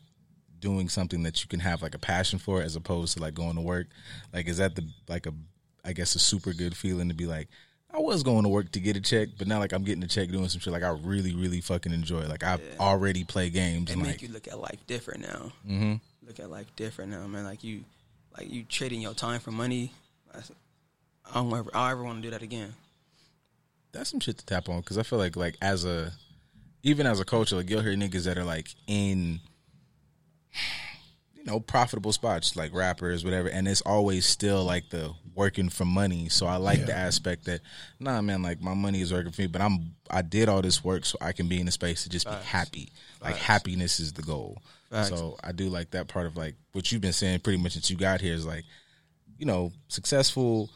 doing something that you can have like a passion for as opposed to like going to work. Like is that the like a I guess a super good feeling to be like I was going to work to get a check, but now like I'm getting a check doing some shit like I really really fucking enjoy. Like I already play games and make like you look at life different now. mm-hmm. Look at life different now, man. Like you, like you trading your time for money. That's, I don't ever, I don't ever want to do that again. that's some shit to tap on because I feel like like as a even as a coach, like you'll hear niggas that are like in you know profitable spots like rappers, whatever, and it's always still like the working for money. So I like the aspect that nah, man, like my money is working for me, but I'm I did all this work so I can be in a space to just be happy. Like happiness is the goal. Facts. So I do like that part of like what you've been saying pretty much since you got here is like you know successful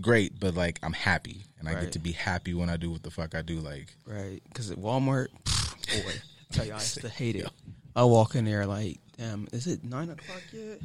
great but like i'm happy and i get to be happy when i do what the fuck i do like Right. Because at Walmart, boy, I tell you, I used to hate it. I walk in there like, damn, is it nine o'clock yet?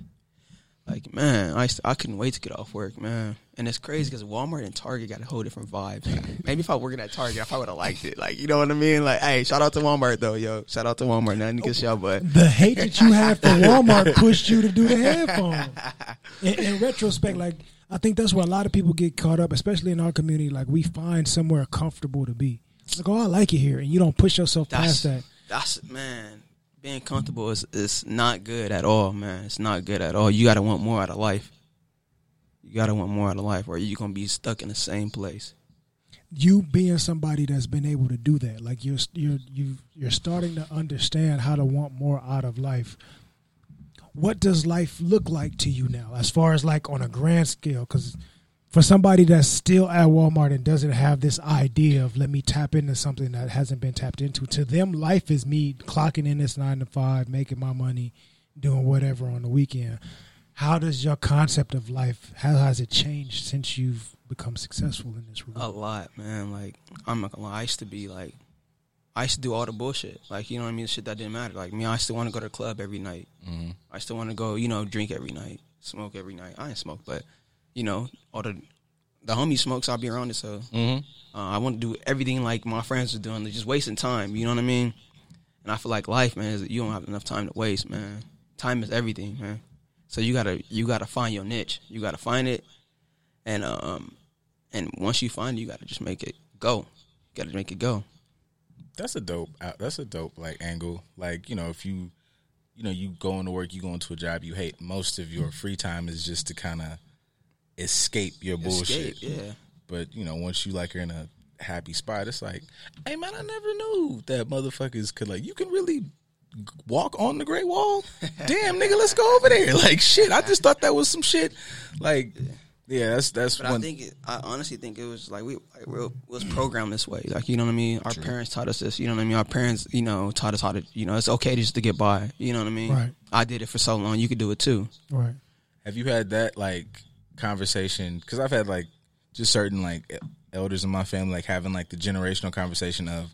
Like, man, I, I couldn't wait to get off work, man. And it's crazy because Walmart and Target got a whole different vibe. Maybe if I working at Target, I probably would have liked it. Like, you know what I mean? Like, hey, shout out to Walmart though, yo. Shout out to Walmart. Nothing against y'all, but The hate that you had for Walmart pushed you to do the headphone. In, in retrospect, like I think that's where a lot of people get caught up, especially in our community. Like we find somewhere comfortable to be. It's like, oh, I like it here, and you don't push yourself that's past that. that's man. Being comfortable is is not good at all, man. It's not good at all. You got to want more out of life. You got to want more out of life, or you're gonna be stuck in the same place. you being somebody that's been able to do that like you're you're you you're starting to understand how to want more out of life what does life look like to you now as far as like on a grand scale cuz for somebody that's still at Walmart and doesn't have this idea of let me tap into something that hasn't been tapped into to them life is me clocking in this 9 to 5 making my money doing whatever on the weekend how does your concept of life how has it changed since you've become successful in this regard A lot, man. Like I'm not gonna lie. I used to be like, I used to do all the bullshit. Like you know what I mean? The Shit that didn't matter. Like me, I still want to go to the club every night. Mm-hmm. I still want to go, you know, drink every night, smoke every night. I ain't smoke, but you know, all the the homie smokes. I'll be around it. So uh, I want to do everything like my friends are doing. They're just wasting time. You know what I mean? And I feel like life, man, is you don't have enough time to waste, man. Time is everything, man. So you gotta you gotta find your niche. You gotta find it, and um, and once you find it, you gotta just make it go. You gotta make it go. that's a dope uh, that's a dope like angle like you know if you you know you go into work you go into a job you hate most of your free time is just to kind of escape your bullshit yeah. but you know once you like are in a happy spot it's like hey man i never knew that motherfuckers could like you can really walk on the great wall damn nigga let's go over there like shit i just thought that was some shit like yeah that's that's But one I think it, I honestly think it was like we like, we was programmed this way. Like you know what I mean. Our parents taught us this. You know what I mean. Our parents, you know, taught us how to. You know, it's okay just to get by. You know what I mean. Right. I did it for so long. You could do it too. right Have you had that like conversation? Because I've had like just certain like elders in my family like having like the generational conversation of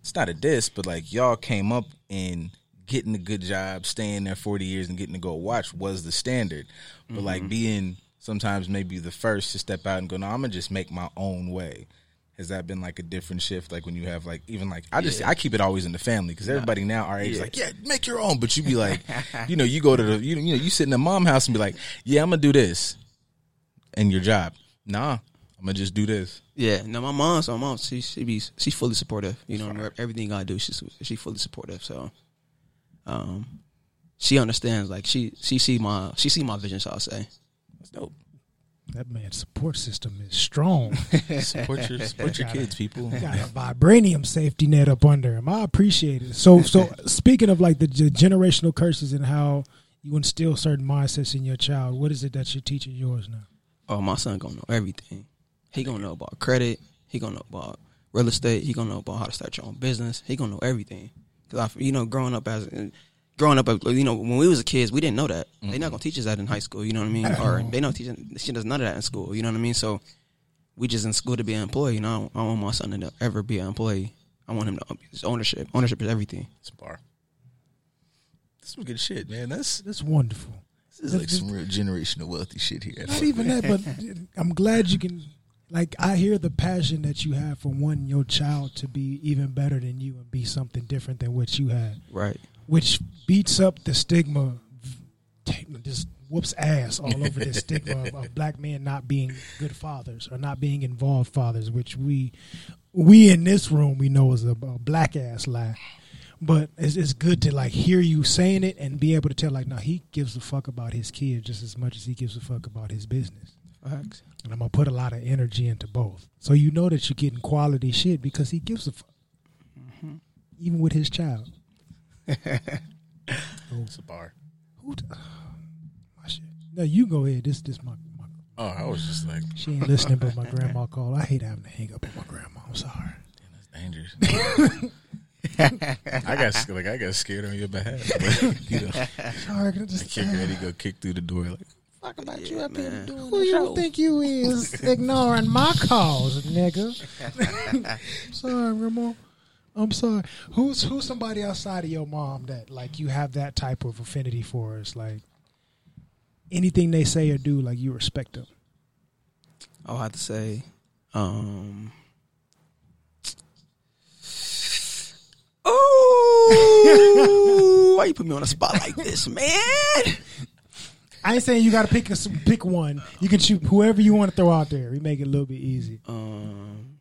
it's not a diss, but like y'all came up in getting a good job, staying there forty years, and getting to go watch was the standard. But like mm-hmm. being sometimes maybe the first to step out and go, no, I'm gonna just make my own way. Has that been like a different shift? Like when you have like even like I just I keep it always in the family because everybody now our age is Yeah. like yeah make your own, but you be like you know you go to the you, you know you sit in the mom house and be like yeah I'm gonna do this, and your job nah I'm gonna just do this. Yeah. No, my mom. So my mom, she she be she's fully supportive. You know, everything I do, she's she fully supportive. So, um, she understands. Like she she see my she see my vision. So I'll say. That's dope. That man's support system is strong. Support your support your kids, people. Got a vibranium safety net up under him. I appreciate it. So, so speaking of like the g- generational curses and how you instill certain mindsets in your child, what is it that you're teaching yours now? Oh, my son gonna know everything. He gonna know about credit. He gonna know about real estate. He gonna know about how to start your own business. He gonna know everything. Cause I, you know, growing up as growing up, you know, when we was kids, we didn't know that. They're not mm-hmm. gonna teach us that in high school. You know what I mean? Or they not teaching. She does none of that in school. You know what I mean? So we just in school to be an employee. You know, I don't, I don't want my son to ever be an employee. I want him to his ownership. Ownership is everything. It's a bar. This is some good shit, man. That's That's wonderful. This is like some real generational wealthy shit here. Not even that, but I'm glad you can like I hear the passion that you have for wanting your child to be even better than you and be something different than what you had, Right. which beats up the stigma. Just whoops ass all over this stigma of, of black men not being good fathers or not being involved fathers, which we we in this room we know is a, a black ass lie. But it's, it's good to like hear you saying it and be able to tell like, no, he gives a fuck about his kid just as much as he gives a fuck about his business. Facts. And I'm gonna put a lot of energy into both, so you know that you're getting quality shit because he gives a fuck, mm-hmm. even with his child. It's a bar. Who? t- my shit. No, you go ahead. This, this my, my. Oh, I was just like, She ain't listening, but my grandma called. I hate having to hang up on my grandma. I'm sorry. damn, that's dangerous. I got like I got scared on your behalf. But, you know, Sorry, I just. Kid ready to go kick through the door like Fuck about you up here man. Who you think you is ignoring my calls, nigga? sorry, Grandma. I'm sorry. Who's who's somebody outside of your mom that like you have that type of affinity for? It's like anything they say or do, like you respect them. I'll have to say, um, oh, why you put me on a spot like this, man? I ain't saying you got to pick a, pick one. You can shoot whoever you want to throw out there. We make it a little bit easy. Um,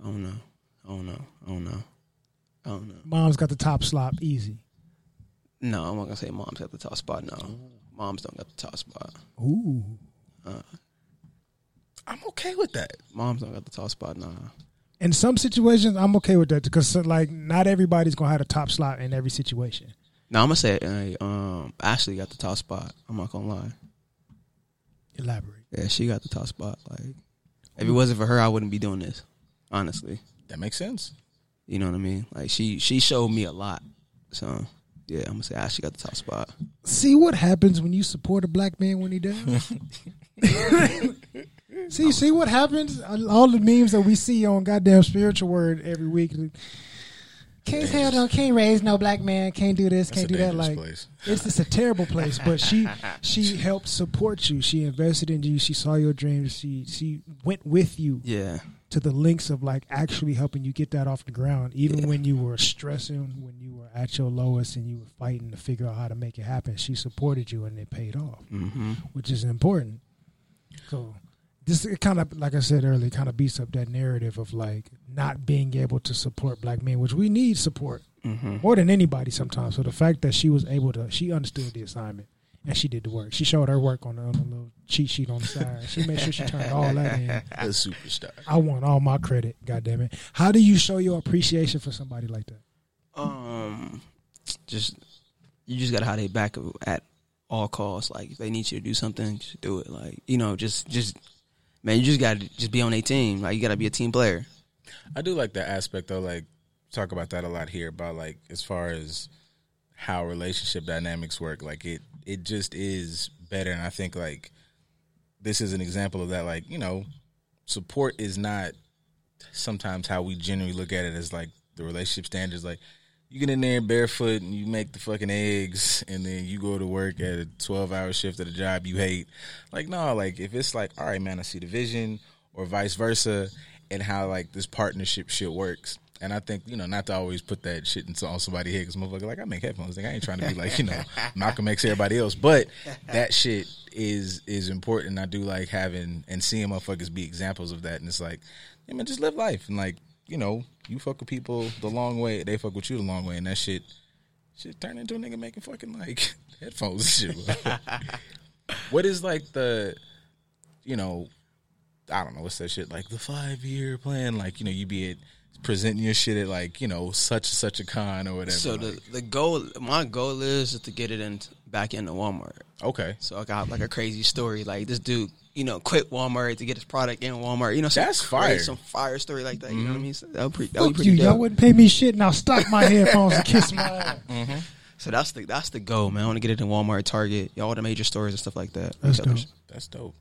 I don't know. I don't know. I don't know. I don't know. Mom's got the top slot easy. No, I'm not gonna say mom's got the top spot. No, moms don't got the top spot. Ooh. I'm okay with that. Moms don't got the top spot. Nah. In some situations, I'm okay with that because like not everybody's gonna have a top slot in every situation. No, I'm gonna say uh, um, Ashley got the top spot. I'm not gonna lie. Elaborate. Yeah, she got the top spot. Like, if it wasn't for her, I wouldn't be doing this. Honestly, That makes sense. you know what I mean. Like, she she showed me a lot. So yeah, I'm gonna say Ashley got the top spot. See what happens when you support a black man when he down. see, see what happens. All the memes that we see on goddamn spiritual word every week. Can't tell no, can't raise no black man, can't do this, That's can't a do that. Like place. it's just a terrible place. But she she helped support you. She invested in you. She saw your dreams. She she went with you Yeah, to the links of like actually helping you get that off the ground, even when you were stressing, when you were at your lowest and you were fighting to figure out how to make it happen. She supported you and it paid off, mm-hmm. which is important. So this it kind of like I said earlier, kind of beats up that narrative of like not being able to support black men, which we need support Mm-hmm. more than anybody sometimes. So the fact that she was able to, she understood the assignment. And she did the work. She showed her work on the, on the little cheat sheet on the side. She made sure she turned all that in. A superstar. I want all my credit. God damn it! How do you show your appreciation for somebody like that? Um, just you just gotta have their back at all costs. Like if they need you to do something, just do it. Like you know, just just man, you just gotta just be on a team. Like you gotta be a team player. I do like that aspect though. Like talk about that a lot here about like as far as how relationship dynamics work. Like it it just is better, and I think like this is an example of that. Like you know, support is not sometimes how we generally look at it as like the relationship standards. Like you get in there barefoot and you make the fucking eggs, and then you go to work at a twelve hour shift at a job you hate. Like no, like if it's like all right, man, I see the vision, or vice versa, and how like this partnership shit works. And I think you know not to always put that shit into on somebody here because motherfucker like I make headphones. Like I ain't trying to be like you know Malcolm X everybody else, but that shit is is important. I do like having and seeing motherfuckers be examples of that. And it's like, yeah, man, just live life and like you know you fuck with people the long way, they fuck with you the long way, and that shit shit turn into a nigga making fucking like headphones and shit. what is like the you know I don't know what's that shit like the five year plan like you know you be at presenting your shit at like you know such such a con or whatever. So like, the the goal, my goal is to get it in back into Walmart. okay, So I got like a crazy story. Like this dude, you know, quit Walmart to get his product in Walmart. You know, some That's crazy- fire. Some fire story like that. You know what I mm-hmm. mean? So that would pre- that would Fuck be pretty you, y'all dope. wouldn't pay me shit. and I'll stock my headphones and kiss my ass. Mm-hmm. So that's the that's the goal, man. I want to get it in Walmart, Target, all the major stores and stuff like that. That's Retailers. dope. that's dope.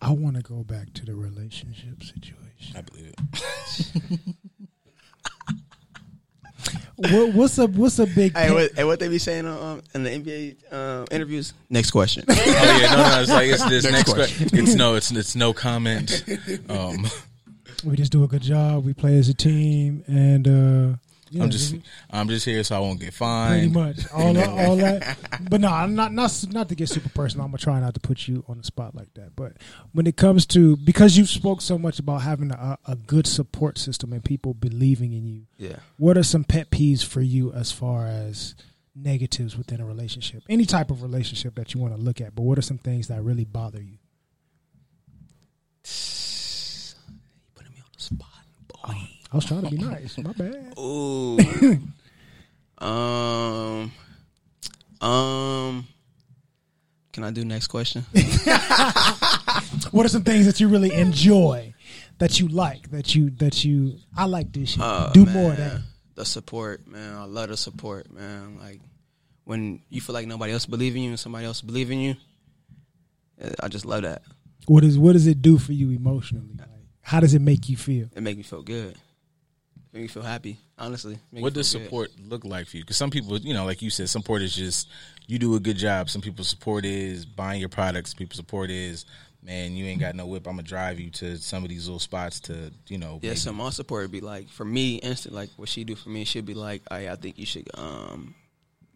I want to go back to the relationship situation. I believe it. what, what's a what's a big Hey, what, hey, what they be saying um, in the NBA um, interviews? Next question. Oh yeah, no, no. It's like it's this Next next. question. It's no. It's it's no comment. Um, we just do a good job. We play as a team, and uh, yeah, I'm just I'm just here so I won't get fined. pretty fined. much all that, all that. But no, I'm not not not to get super personal. I'm gonna try not to put you on the spot like that. But when it comes to because you spoke so much about having a, a good support system and people believing in you, yeah. what are some pet peeves for you as far as negatives within a relationship, any type of relationship that you want to look at? But what are some things that really bother you? Putting me on the spot, boy. I was trying to be nice. My bad. Ooh. um. Um. Can I do next question? What are some things that you really enjoy, that you like, that you that you I like this shit. Uh, Do man, more of that. The support, man. I love the support, man. Like when you feel like nobody else believe in you and somebody else believe in you. I just love that. What is what does it do for you emotionally? Like, how does it make you feel? It make me feel good. Make me feel happy. Honestly, Make What does feel good. support look like for you? Because some people, you know, like you said, support is just you do a good job. Some people support is buying your products. People support is man, you ain't got no whip. I'm gonna drive you to some of these little spots to, you know. Yeah, maybe- so my support would be like for me, instant. Like what she do for me, she'd be like, "I, I think you should um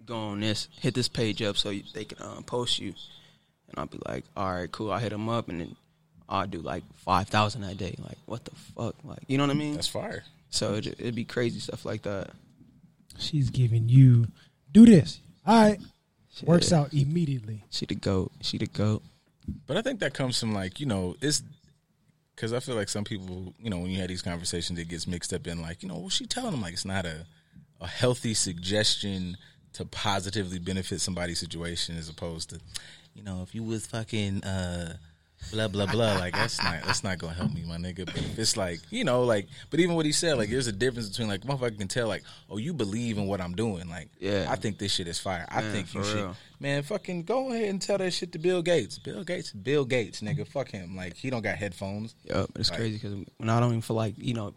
go on this, hit this page up so you, they can um, post you." And I'll be like, "All right, cool." I hit them up, and then I'll do like five thousand that day. Like what the fuck? Like you know what I mean? That's fire. So it, it'd be crazy stuff like that. She's giving you do this. All right. Works out immediately. She the goat. She the goat. But I think that comes from like you know it's because I feel like some people you know when you have these conversations it gets mixed up in like you know well she telling them like it's not a a healthy suggestion to positively benefit somebody's situation as opposed to you know if you was fucking uh blah blah blah like that's not that's not gonna help me my nigga but it's like you know like but even what he said like there's a difference between like motherfucker can tell like oh you believe in what I'm doing like Yeah. I think this shit is fire I Man, think you should real. Man, fucking go ahead and tell that shit to Bill Gates. Bill Gates, Bill Gates, nigga, fuck him. Like he don't got headphones. Yup, it's Like- crazy because when I don't even feel like you know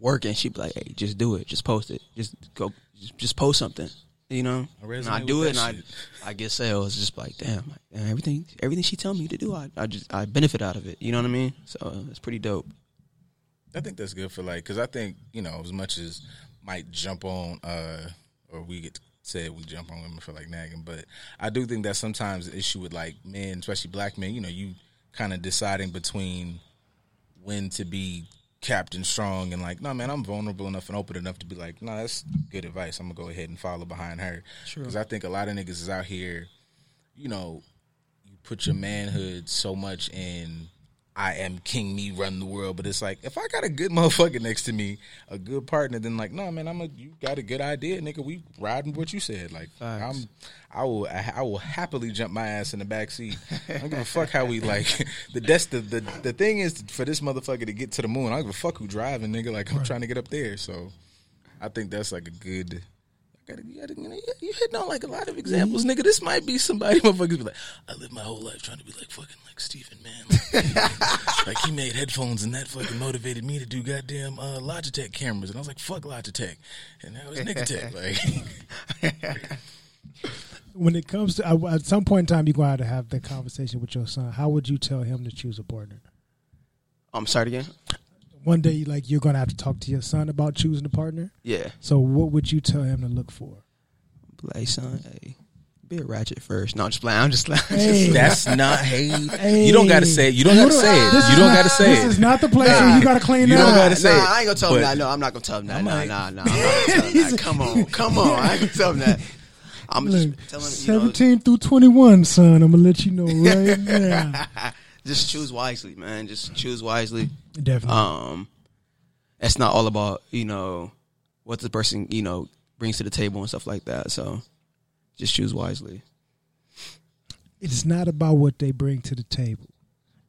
working, she'd be like, "Hey, just do it. Just post it. Just go. Just post something." You know, I and I do it, and that I shit. I get sales. Just like, damn, like, damn, everything everything she tell me to do, I I just I benefit out of it. You know what I mean? So it's pretty dope. I think that's good for like, because I think you know as much as might jump on, uh or we get said we jump on women for like nagging, but I do think that sometimes the issue with like men, especially black men, you know, you kind of deciding between when to be Captain Strong and like, no man, I'm vulnerable enough and open enough to be like, no, that's good advice. I'm gonna go ahead and follow behind her because I think a lot of niggas is out here, you know, you put your manhood so much in I am king me run the world, but it's like if I got a good motherfucker next to me, a good partner, then like no man, I'm a you got a good idea, nigga. We riding what you said. Like. I'm, I will I will happily jump my ass in the back seat. I don't give a fuck how we like the that's the, the the thing is for this motherfucker to get to the moon. I don't give a fuck who driving, nigga. Like I'm trying to get up there, so I think that's like a good. I gotta, you, gotta, you, know, you hitting on like a lot of examples, nigga. This might be somebody motherfuckers be like, I lived my whole life trying to be like fucking like Stephen, man. Like, like he made headphones and that fucking motivated me to do goddamn uh, Logitech cameras, and I was like, fuck Logitech, and now it's Nigga Tech. Like, When it comes to uh, at some point in time, you're going to have to have the conversation with your son. How would you tell him to choose a partner? I'm sorry again. One day, like you're going to have to talk to your son about choosing a partner. Yeah, So, what would you tell him to look for? Be like, hey son, hey, be a ratchet first. No, I'm just playing. I'm just playing. Hey. that's not hey. Hey. You don't gotta say it. You don't gotta say it. This You is don't gotta say This it. is not the place where you got to clean You that don't gotta say nah, it. I ain't gonna tell him that. No, I'm not gonna tell him that. I'm Nah, like- nah, nah. I'm not gonna tell him that. Come on, come on. I ain't gonna tell him that. I'm Look, just telling him, you know, 17 through 21, son. I'm going to let you know right now. Just choose wisely, man. Just choose wisely. Definitely. Um, it's not all about you know what the person you know brings to the table and stuff like that. So just choose wisely. it's not about what they bring to the table.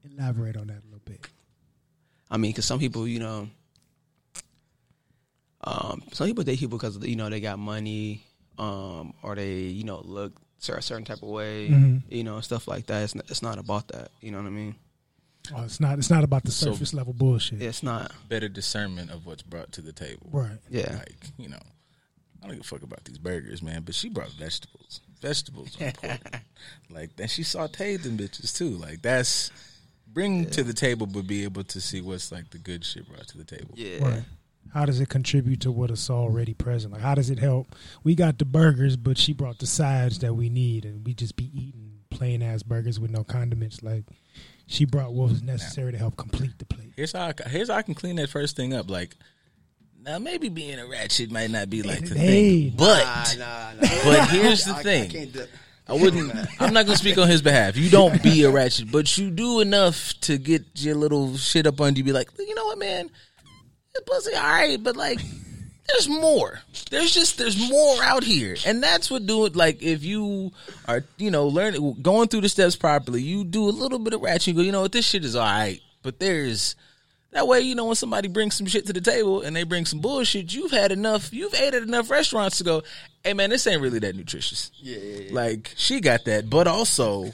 Elaborate on that a little bit. I mean, because some people, you know, um, some people date people because you know they got money, um, or they you know look a certain type of way, Mhm. you know, stuff like that. It's not, it's not about that. You know what I mean? Oh, it's not. It's not about the So- surface level bullshit. It's not. Better discernment of what's brought to the table. Right. Yeah. Like you know, I don't give a fuck about these burgers, man. But she brought vegetables. Vegetables are important. like that, she sauteed them bitches too. Like that's bring to the table, but be able to see what's like the good shit brought to the table. Yeah. Right. How does it contribute to what is already present? Like, how does it help? We got the burgers, but she brought the sides that we need, and we just be eating plain ass burgers with no condiments. Like, she brought what was necessary to help complete the plate. Here's how I, here's how I can clean that first thing up. Like now, maybe being a ratchet might not be like the Hey. thing, but Nah, nah, nah. but here's the I- I thing. can't do- I wouldn't. I'm not gonna speak on his behalf. You don't be a ratchet, but you do enough to get your little shit up under you. Be like, you know what, man, this pussy, all right, but like, there's more. There's just there's more out here, and that's what doing. Like, if you are, you know, learning, going through the steps properly, you do a little bit of ratchet. You go, you know what, this shit is all right, but there's. That way, you know, when somebody brings some shit to the table and they bring some bullshit, you've had enough, you've ate at enough restaurants to go, hey man, this ain't really that nutritious. Yeah, yeah, yeah. Like she got that, but also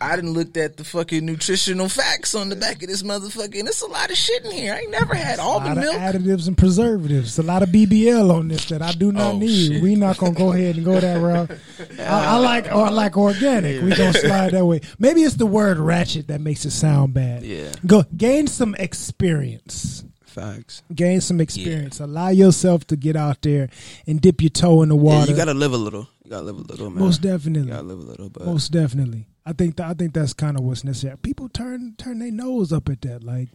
I didn't looked at the fucking nutritional facts on the back of this motherfucker, and it's a lot of shit in here. I ain't never had A almond lot of milk. additives and preservatives. A lot of BBL on this that I do not Oh, need. shit. We not gonna go ahead and go that route. I, I like or I like organic. We gonna slide that way. Maybe it's the word ratchet that makes it sound bad. Yeah. Go gain some experience. Facts. Gain some experience. Allow yourself to get out there and dip your toe in the Yeah, water. you gotta live a little. You gotta live a little, man. Most You definitely. gotta live a little, but Most definitely. I think that I think that's kind of what's necessary. People turn turn their nose up at that. Like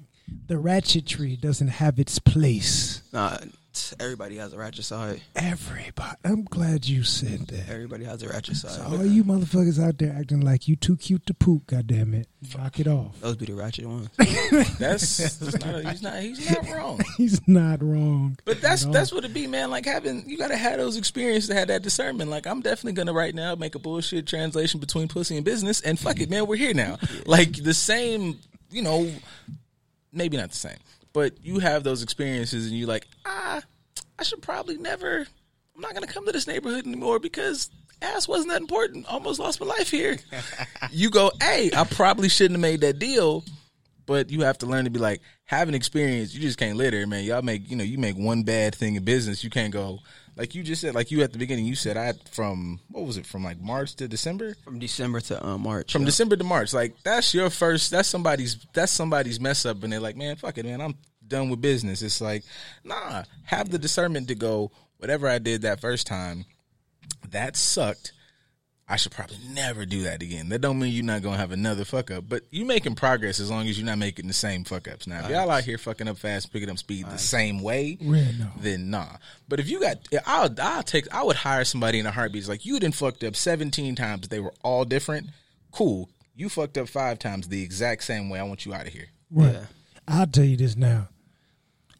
the ratchetry doesn't have its place. nah, everybody has a ratchet side. Everybody. I'm glad you said that. Everybody has a ratchet side. So all you motherfuckers out there acting like you too cute to poop, goddamn it. Knock it off. Those be the ratchet ones. That's, that's not a, he's not he's not wrong. He's not wrong. But that's that's what it be, man. Like having you gotta have those experiences to have that discernment. Like I'm definitely gonna right now make a bullshit translation between pussy and business, and fuck it, man, we're here now. Like the same, you know, maybe not the same, but you have those experiences, and you like, ah, I should probably never. I'm not gonna come to this neighborhood anymore because ass wasn't that important. Almost lost my life here. you go, hey, I probably shouldn't have made that deal. But you have to learn to be like having experience. You just can't live there, man. Y'all make you know you make one bad thing in business. You can't go like you just said. Like you at the beginning, you said I from what was it from like March to December. From December to um, March. From yeah. December to March, like that's your first. That's somebody's. That's somebody's mess up, and they're like, man, fuck it, man. I'm done with business. It's like, nah. Have the discernment to go. Whatever I did that first time, that sucked. I should probably never do that again. That don't mean you're not gonna have another fuck up, but you making progress as long as you're not making the same fuck ups. Now, if y'all out here fucking up fast, picking up speed the same way, Yeah, no. then nah. But if you got, I'll, I'll take, I would hire somebody in a heartbeat. It's like you didn't fucked up 17 times. They were all different. Cool. You fucked up five times the exact same way. I want you out of here. Right. Yeah. I'll tell you this now.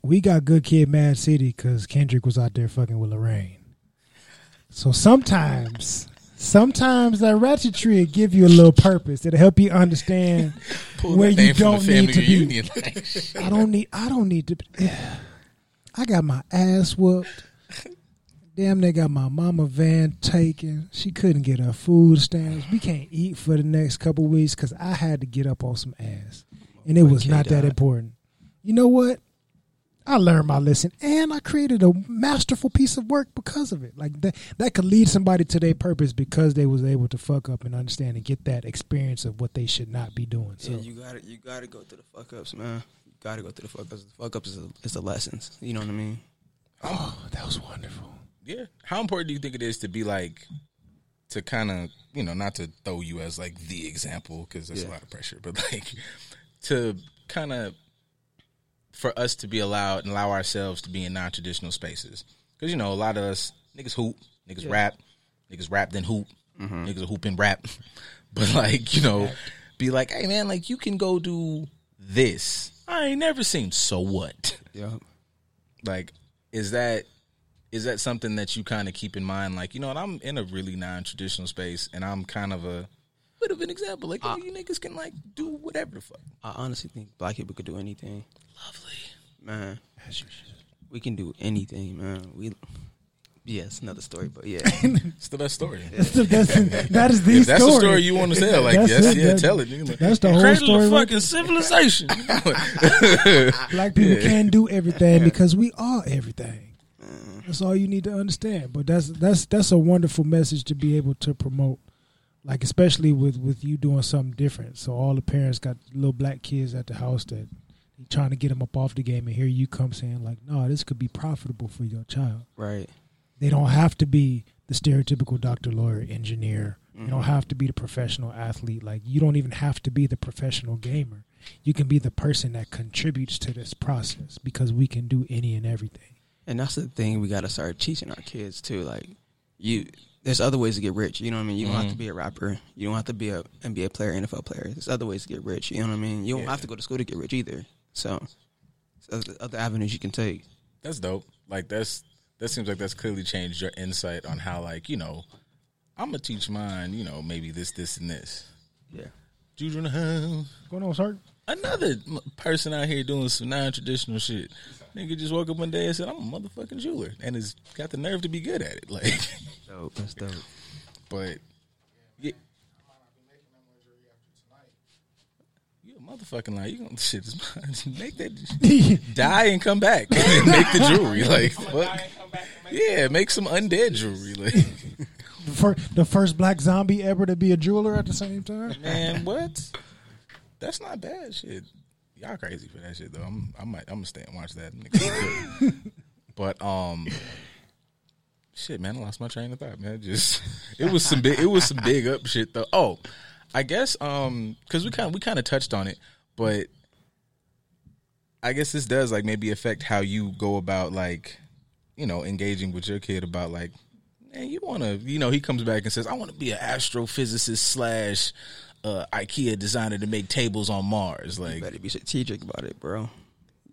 We got good kid Mad City because Kendrick was out there fucking with Sherane. So sometimes, sometimes that ratchetry will give you a little purpose. It'll help you understand where you don't need to be. reunion. I don't need. I don't need to. I got my ass whooped. Damn, they got my mama van taken. She couldn't get her food stamps. We can't eat for the next couple weeks because I had to get up on some ass, and it was not that important. You know what? I learned my lesson, and I created a masterful piece of work because of it. Like that, that could lead somebody to their purpose because they was able to fuck up and understand and get that experience of what they should not be doing. So Yeah, you gotta you gotta go through the fuck ups, man. You gotta go through the fuck ups. The fuck ups is, the- is the lessons. You know what I mean? oh, that was wonderful. yeah. How important do you think it is to be like, to kind of, you know, not to throw you as like the example because there's a lot of pressure, but like to kind of for us to be allowed and allow ourselves to be in non-traditional spaces. Because you know a lot of us niggas hoop, niggas rap, niggas rap then hoop, mm-hmm. niggas hoop and rap, but like you know, be like, hey man, like you can go do this. I ain't never seen. So what? Yeah. like is that is that something that you kind of keep in mind? Like you know what i'm in a really non-traditional space and i'm kind of a bit of an example. Like uh, you, you niggas can like do whatever the fuck. I honestly think black people could do anything, lovely man. We can do anything, man. We. Yeah, it's another story, but yeah, it's the best story That's, that is the if that's story. the story you want to tell like That's yes it. yeah That- tell it nigga. that's the whole story of fucking civilization Black people can do everything because we are everything. That's all you need to understand. But that's that's that's a wonderful message to be able to promote. Like especially with with you doing something different. So all the parents got little black kids at the house that you trying to get them up off the game, and here you come saying like, "No, this could be profitable for your child." Right. They don't have to be the stereotypical doctor, lawyer, engineer. You don't mm-hmm. have to be the professional athlete. Like you don't even have to be the professional gamer. You can be the person that contributes to this process because we can do any and everything. And that's the thing we got to start teaching our kids too. Like you, there's other ways to get rich. You know what I mean? You don't have to mm-hmm. be a rapper. You don't have to be a NBA player, NFL player. There's other ways to get rich. You know what I mean? You don't have to go to school to get rich either. So, so other avenues you can take. That's dope. Like that's that seems like that's clearly changed your insight on how like you know I'm gonna teach mine. You know maybe this, this, and this. Yeah. Juju in the house. What's going on, sir? Another person out here doing some non-traditional shit. Nigga just woke up one day and said, "I'm a motherfucking jeweler," and has got the nerve to be good at it. Like, Dope. That's dope. but yeah. You a motherfucking lie. You gonna shit is mine. make that die and come back and make the jewelry. Like fuck. Yeah, make some undead jewelry. Like The, fir- the first black zombie ever to be a jeweler at the same time. man, what? That's not bad shit. Y'all crazy for that shit though. I'm I might I'm gonna stay and watch that. But um shit, man, I lost my train of thought, man. Just it was some big it was some big up shit though. Oh, I guess um cuz we kind of we kind of touched on it, but I guess this does like maybe affect how you go about like you know engaging with your kid about like man, you want to, you know, he comes back and says, I want to be an astrophysicist slash uh, IKEA designer to make tables on Mars. like You better be strategic about it, bro.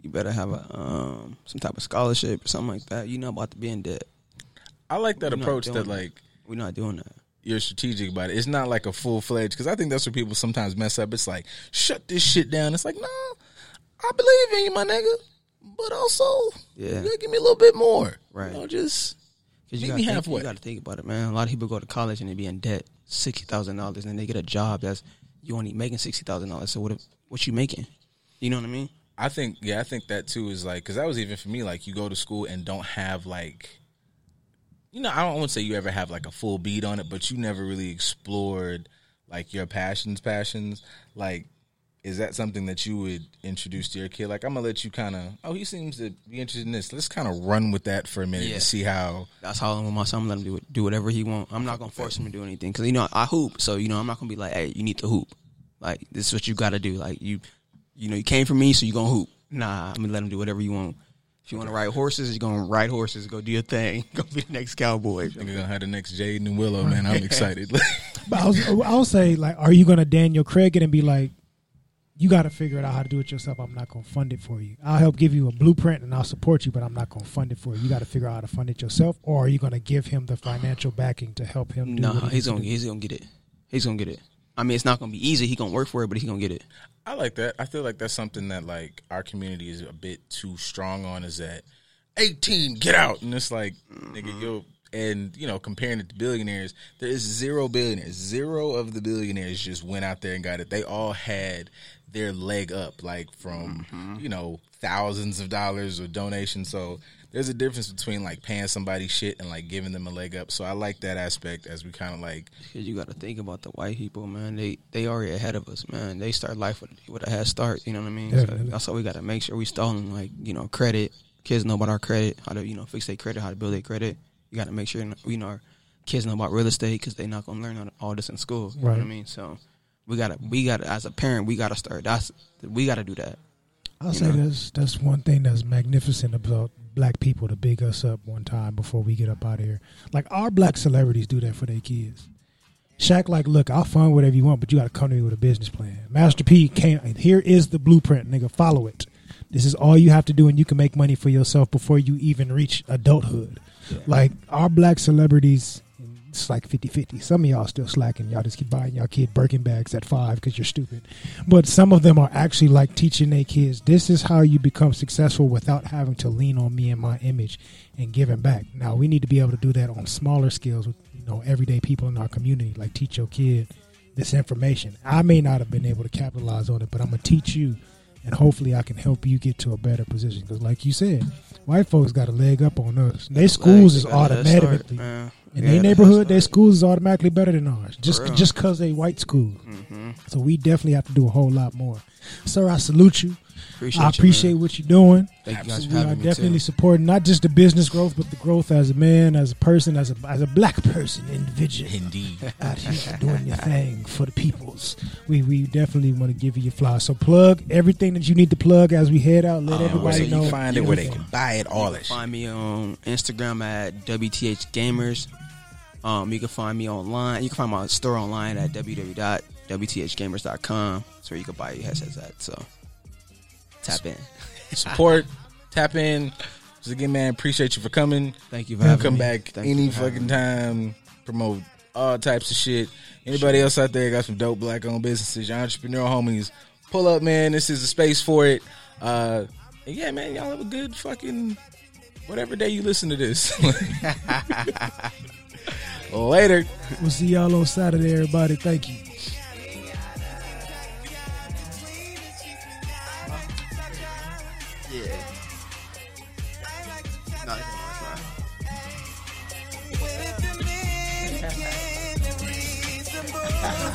You better have a um some type of scholarship or something like that. You know about to be in debt. I like that We're approach that, that. like, We're not doing that. You're strategic about it. It's not like a full fledged, because I think that's where people sometimes mess up. It's like, shut this shit down. It's like, no, I believe in you, my nigga. But also, Yeah. you gotta give me a little bit more. Right. You know, just Cause Meet you me gotta think, halfway. You got to think about it, man. A lot of people go to college and they be in debt, sixty thousand dollars, and they get a job that's you only making sixty thousand dollars. So what? If, what you making? You know what I mean? I think yeah, I think that too is like because that was even for me. Like you go to school and don't have like, you know, I don't want to say you ever have like a full beat on it, but you never really explored like your passions. Passions like, is that something that you would introduce to your kid? Like I'm gonna let you kind of. Oh, he seems to be interested in this. Let's kind of run with that for a minute Yeah. to see how. That's how I'm with my son. I'm let him do do whatever he want. I'm not gonna force him to do anything because you know I hoop. So you know I'm not gonna be like, hey, you need to hoop. Like this is what you got to do. Like you, you know, you came from me, so you gonna hoop. Nah, I'm gonna let him do whatever you want. If you want to ride horses, you're gonna ride horses. Go do your thing. Go be the next cowboy. You're gonna have the next Jaden and Willow, man. I'm excited. But I was, I'll say, like, are you gonna Daniel Craig it and be like, you got to figure it out how to do it yourself. I'm not gonna fund it for you. I'll help give you a blueprint and I'll support you, but I'm not gonna fund it for you. You got to figure out how to fund it yourself, or are you gonna give him the financial backing to help him? Do Nah, he he's needs to gonna do? he's gonna get it. He's gonna get it. I mean, it's not gonna be easy. He gonna work for it, but he gonna get it. I like that. I feel like that's something that like our community is a bit too strong on. Is that eighteen get out, and it's like nigga mm-hmm. yo, and you know comparing it to billionaires, there is zero billionaires. Zero of the billionaires just went out there and got it. They all had their leg up, like from mm-hmm. you know thousands of dollars or donations. So there's a difference between like paying somebody shit and like giving them a leg up. So I like that aspect as we kind of like Cause you got to think about the white people, man. They they already ahead of us, man. They start life with, with a head start. You know what I mean? So that's why we got to make sure we stalling like you know credit. Kids know about our credit, how to you know fix their credit, how to build their credit. You got to make sure you know our kids know about real estate because they're not gonna learn all- all this in school. You know what I mean? So we gotta we gotta as a parent we gotta start. That's we gotta do that. I'll you say know? that's that's one thing that's magnificent about black people to big us up one time before we get up out of here. Like our black celebrities do that for their kids. Shaq, like, look, I'll fund whatever you want, but you got to come to me with a business plan. Master P came. Here is the blueprint, nigga. Follow it. This is all you have to do, and you can make money for yourself before you even reach adulthood. Like our black celebrities, it's like 50-50. Some of y'all still slacking. Y'all just keep buying y'all kid Birkin bags at five because you're stupid. But some of them are actually like teaching their kids, this is how you become successful without having to lean on me and my image and giving back. Now we need to be able to do that on smaller scales with you know everyday people in our community. Like teach your kid this information. I may not have been able to capitalize on it, but I'm gonna teach you, and hopefully I can help you get to a better position. Because like you said, White folks got a leg up on us. Their schools is Like, they got a head start, automatically man. In Yeah, their neighborhood. Their schools is automatically better than ours, just real. just because they white school. Mhm. So we definitely have to do a whole lot more. Sir, I salute you. Appreciate I appreciate man. what you're doing. Thank you guys for We are having me definitely too. supporting not just the business growth, but the growth as a man, as a person, as a as a black person, individual Indeed. out here doing your thing for the peoples. We we definitely want to give you your flowers. So plug everything that you need to plug as we head out. Let Um, where everybody they know. find it, where they can buy it, all you can find me on Instagram at WTH Gamers. Um, you can find me online. You can find my store online at www.wthgamers.com. That's where you can buy your headsets at. So tap in. Support, tap in. So again, man, appreciate you for coming. Thank you for having come me. back Thank any fucking me. time. Promote all types of shit. Anybody else out there got some dope black owned businesses, your entrepreneurial homies, pull up, man. This is the space for it. Uh, and yeah, man, y'all have a good fucking whatever day you listen to this. Later. We'll see y'all on Saturday, everybody. Thank you.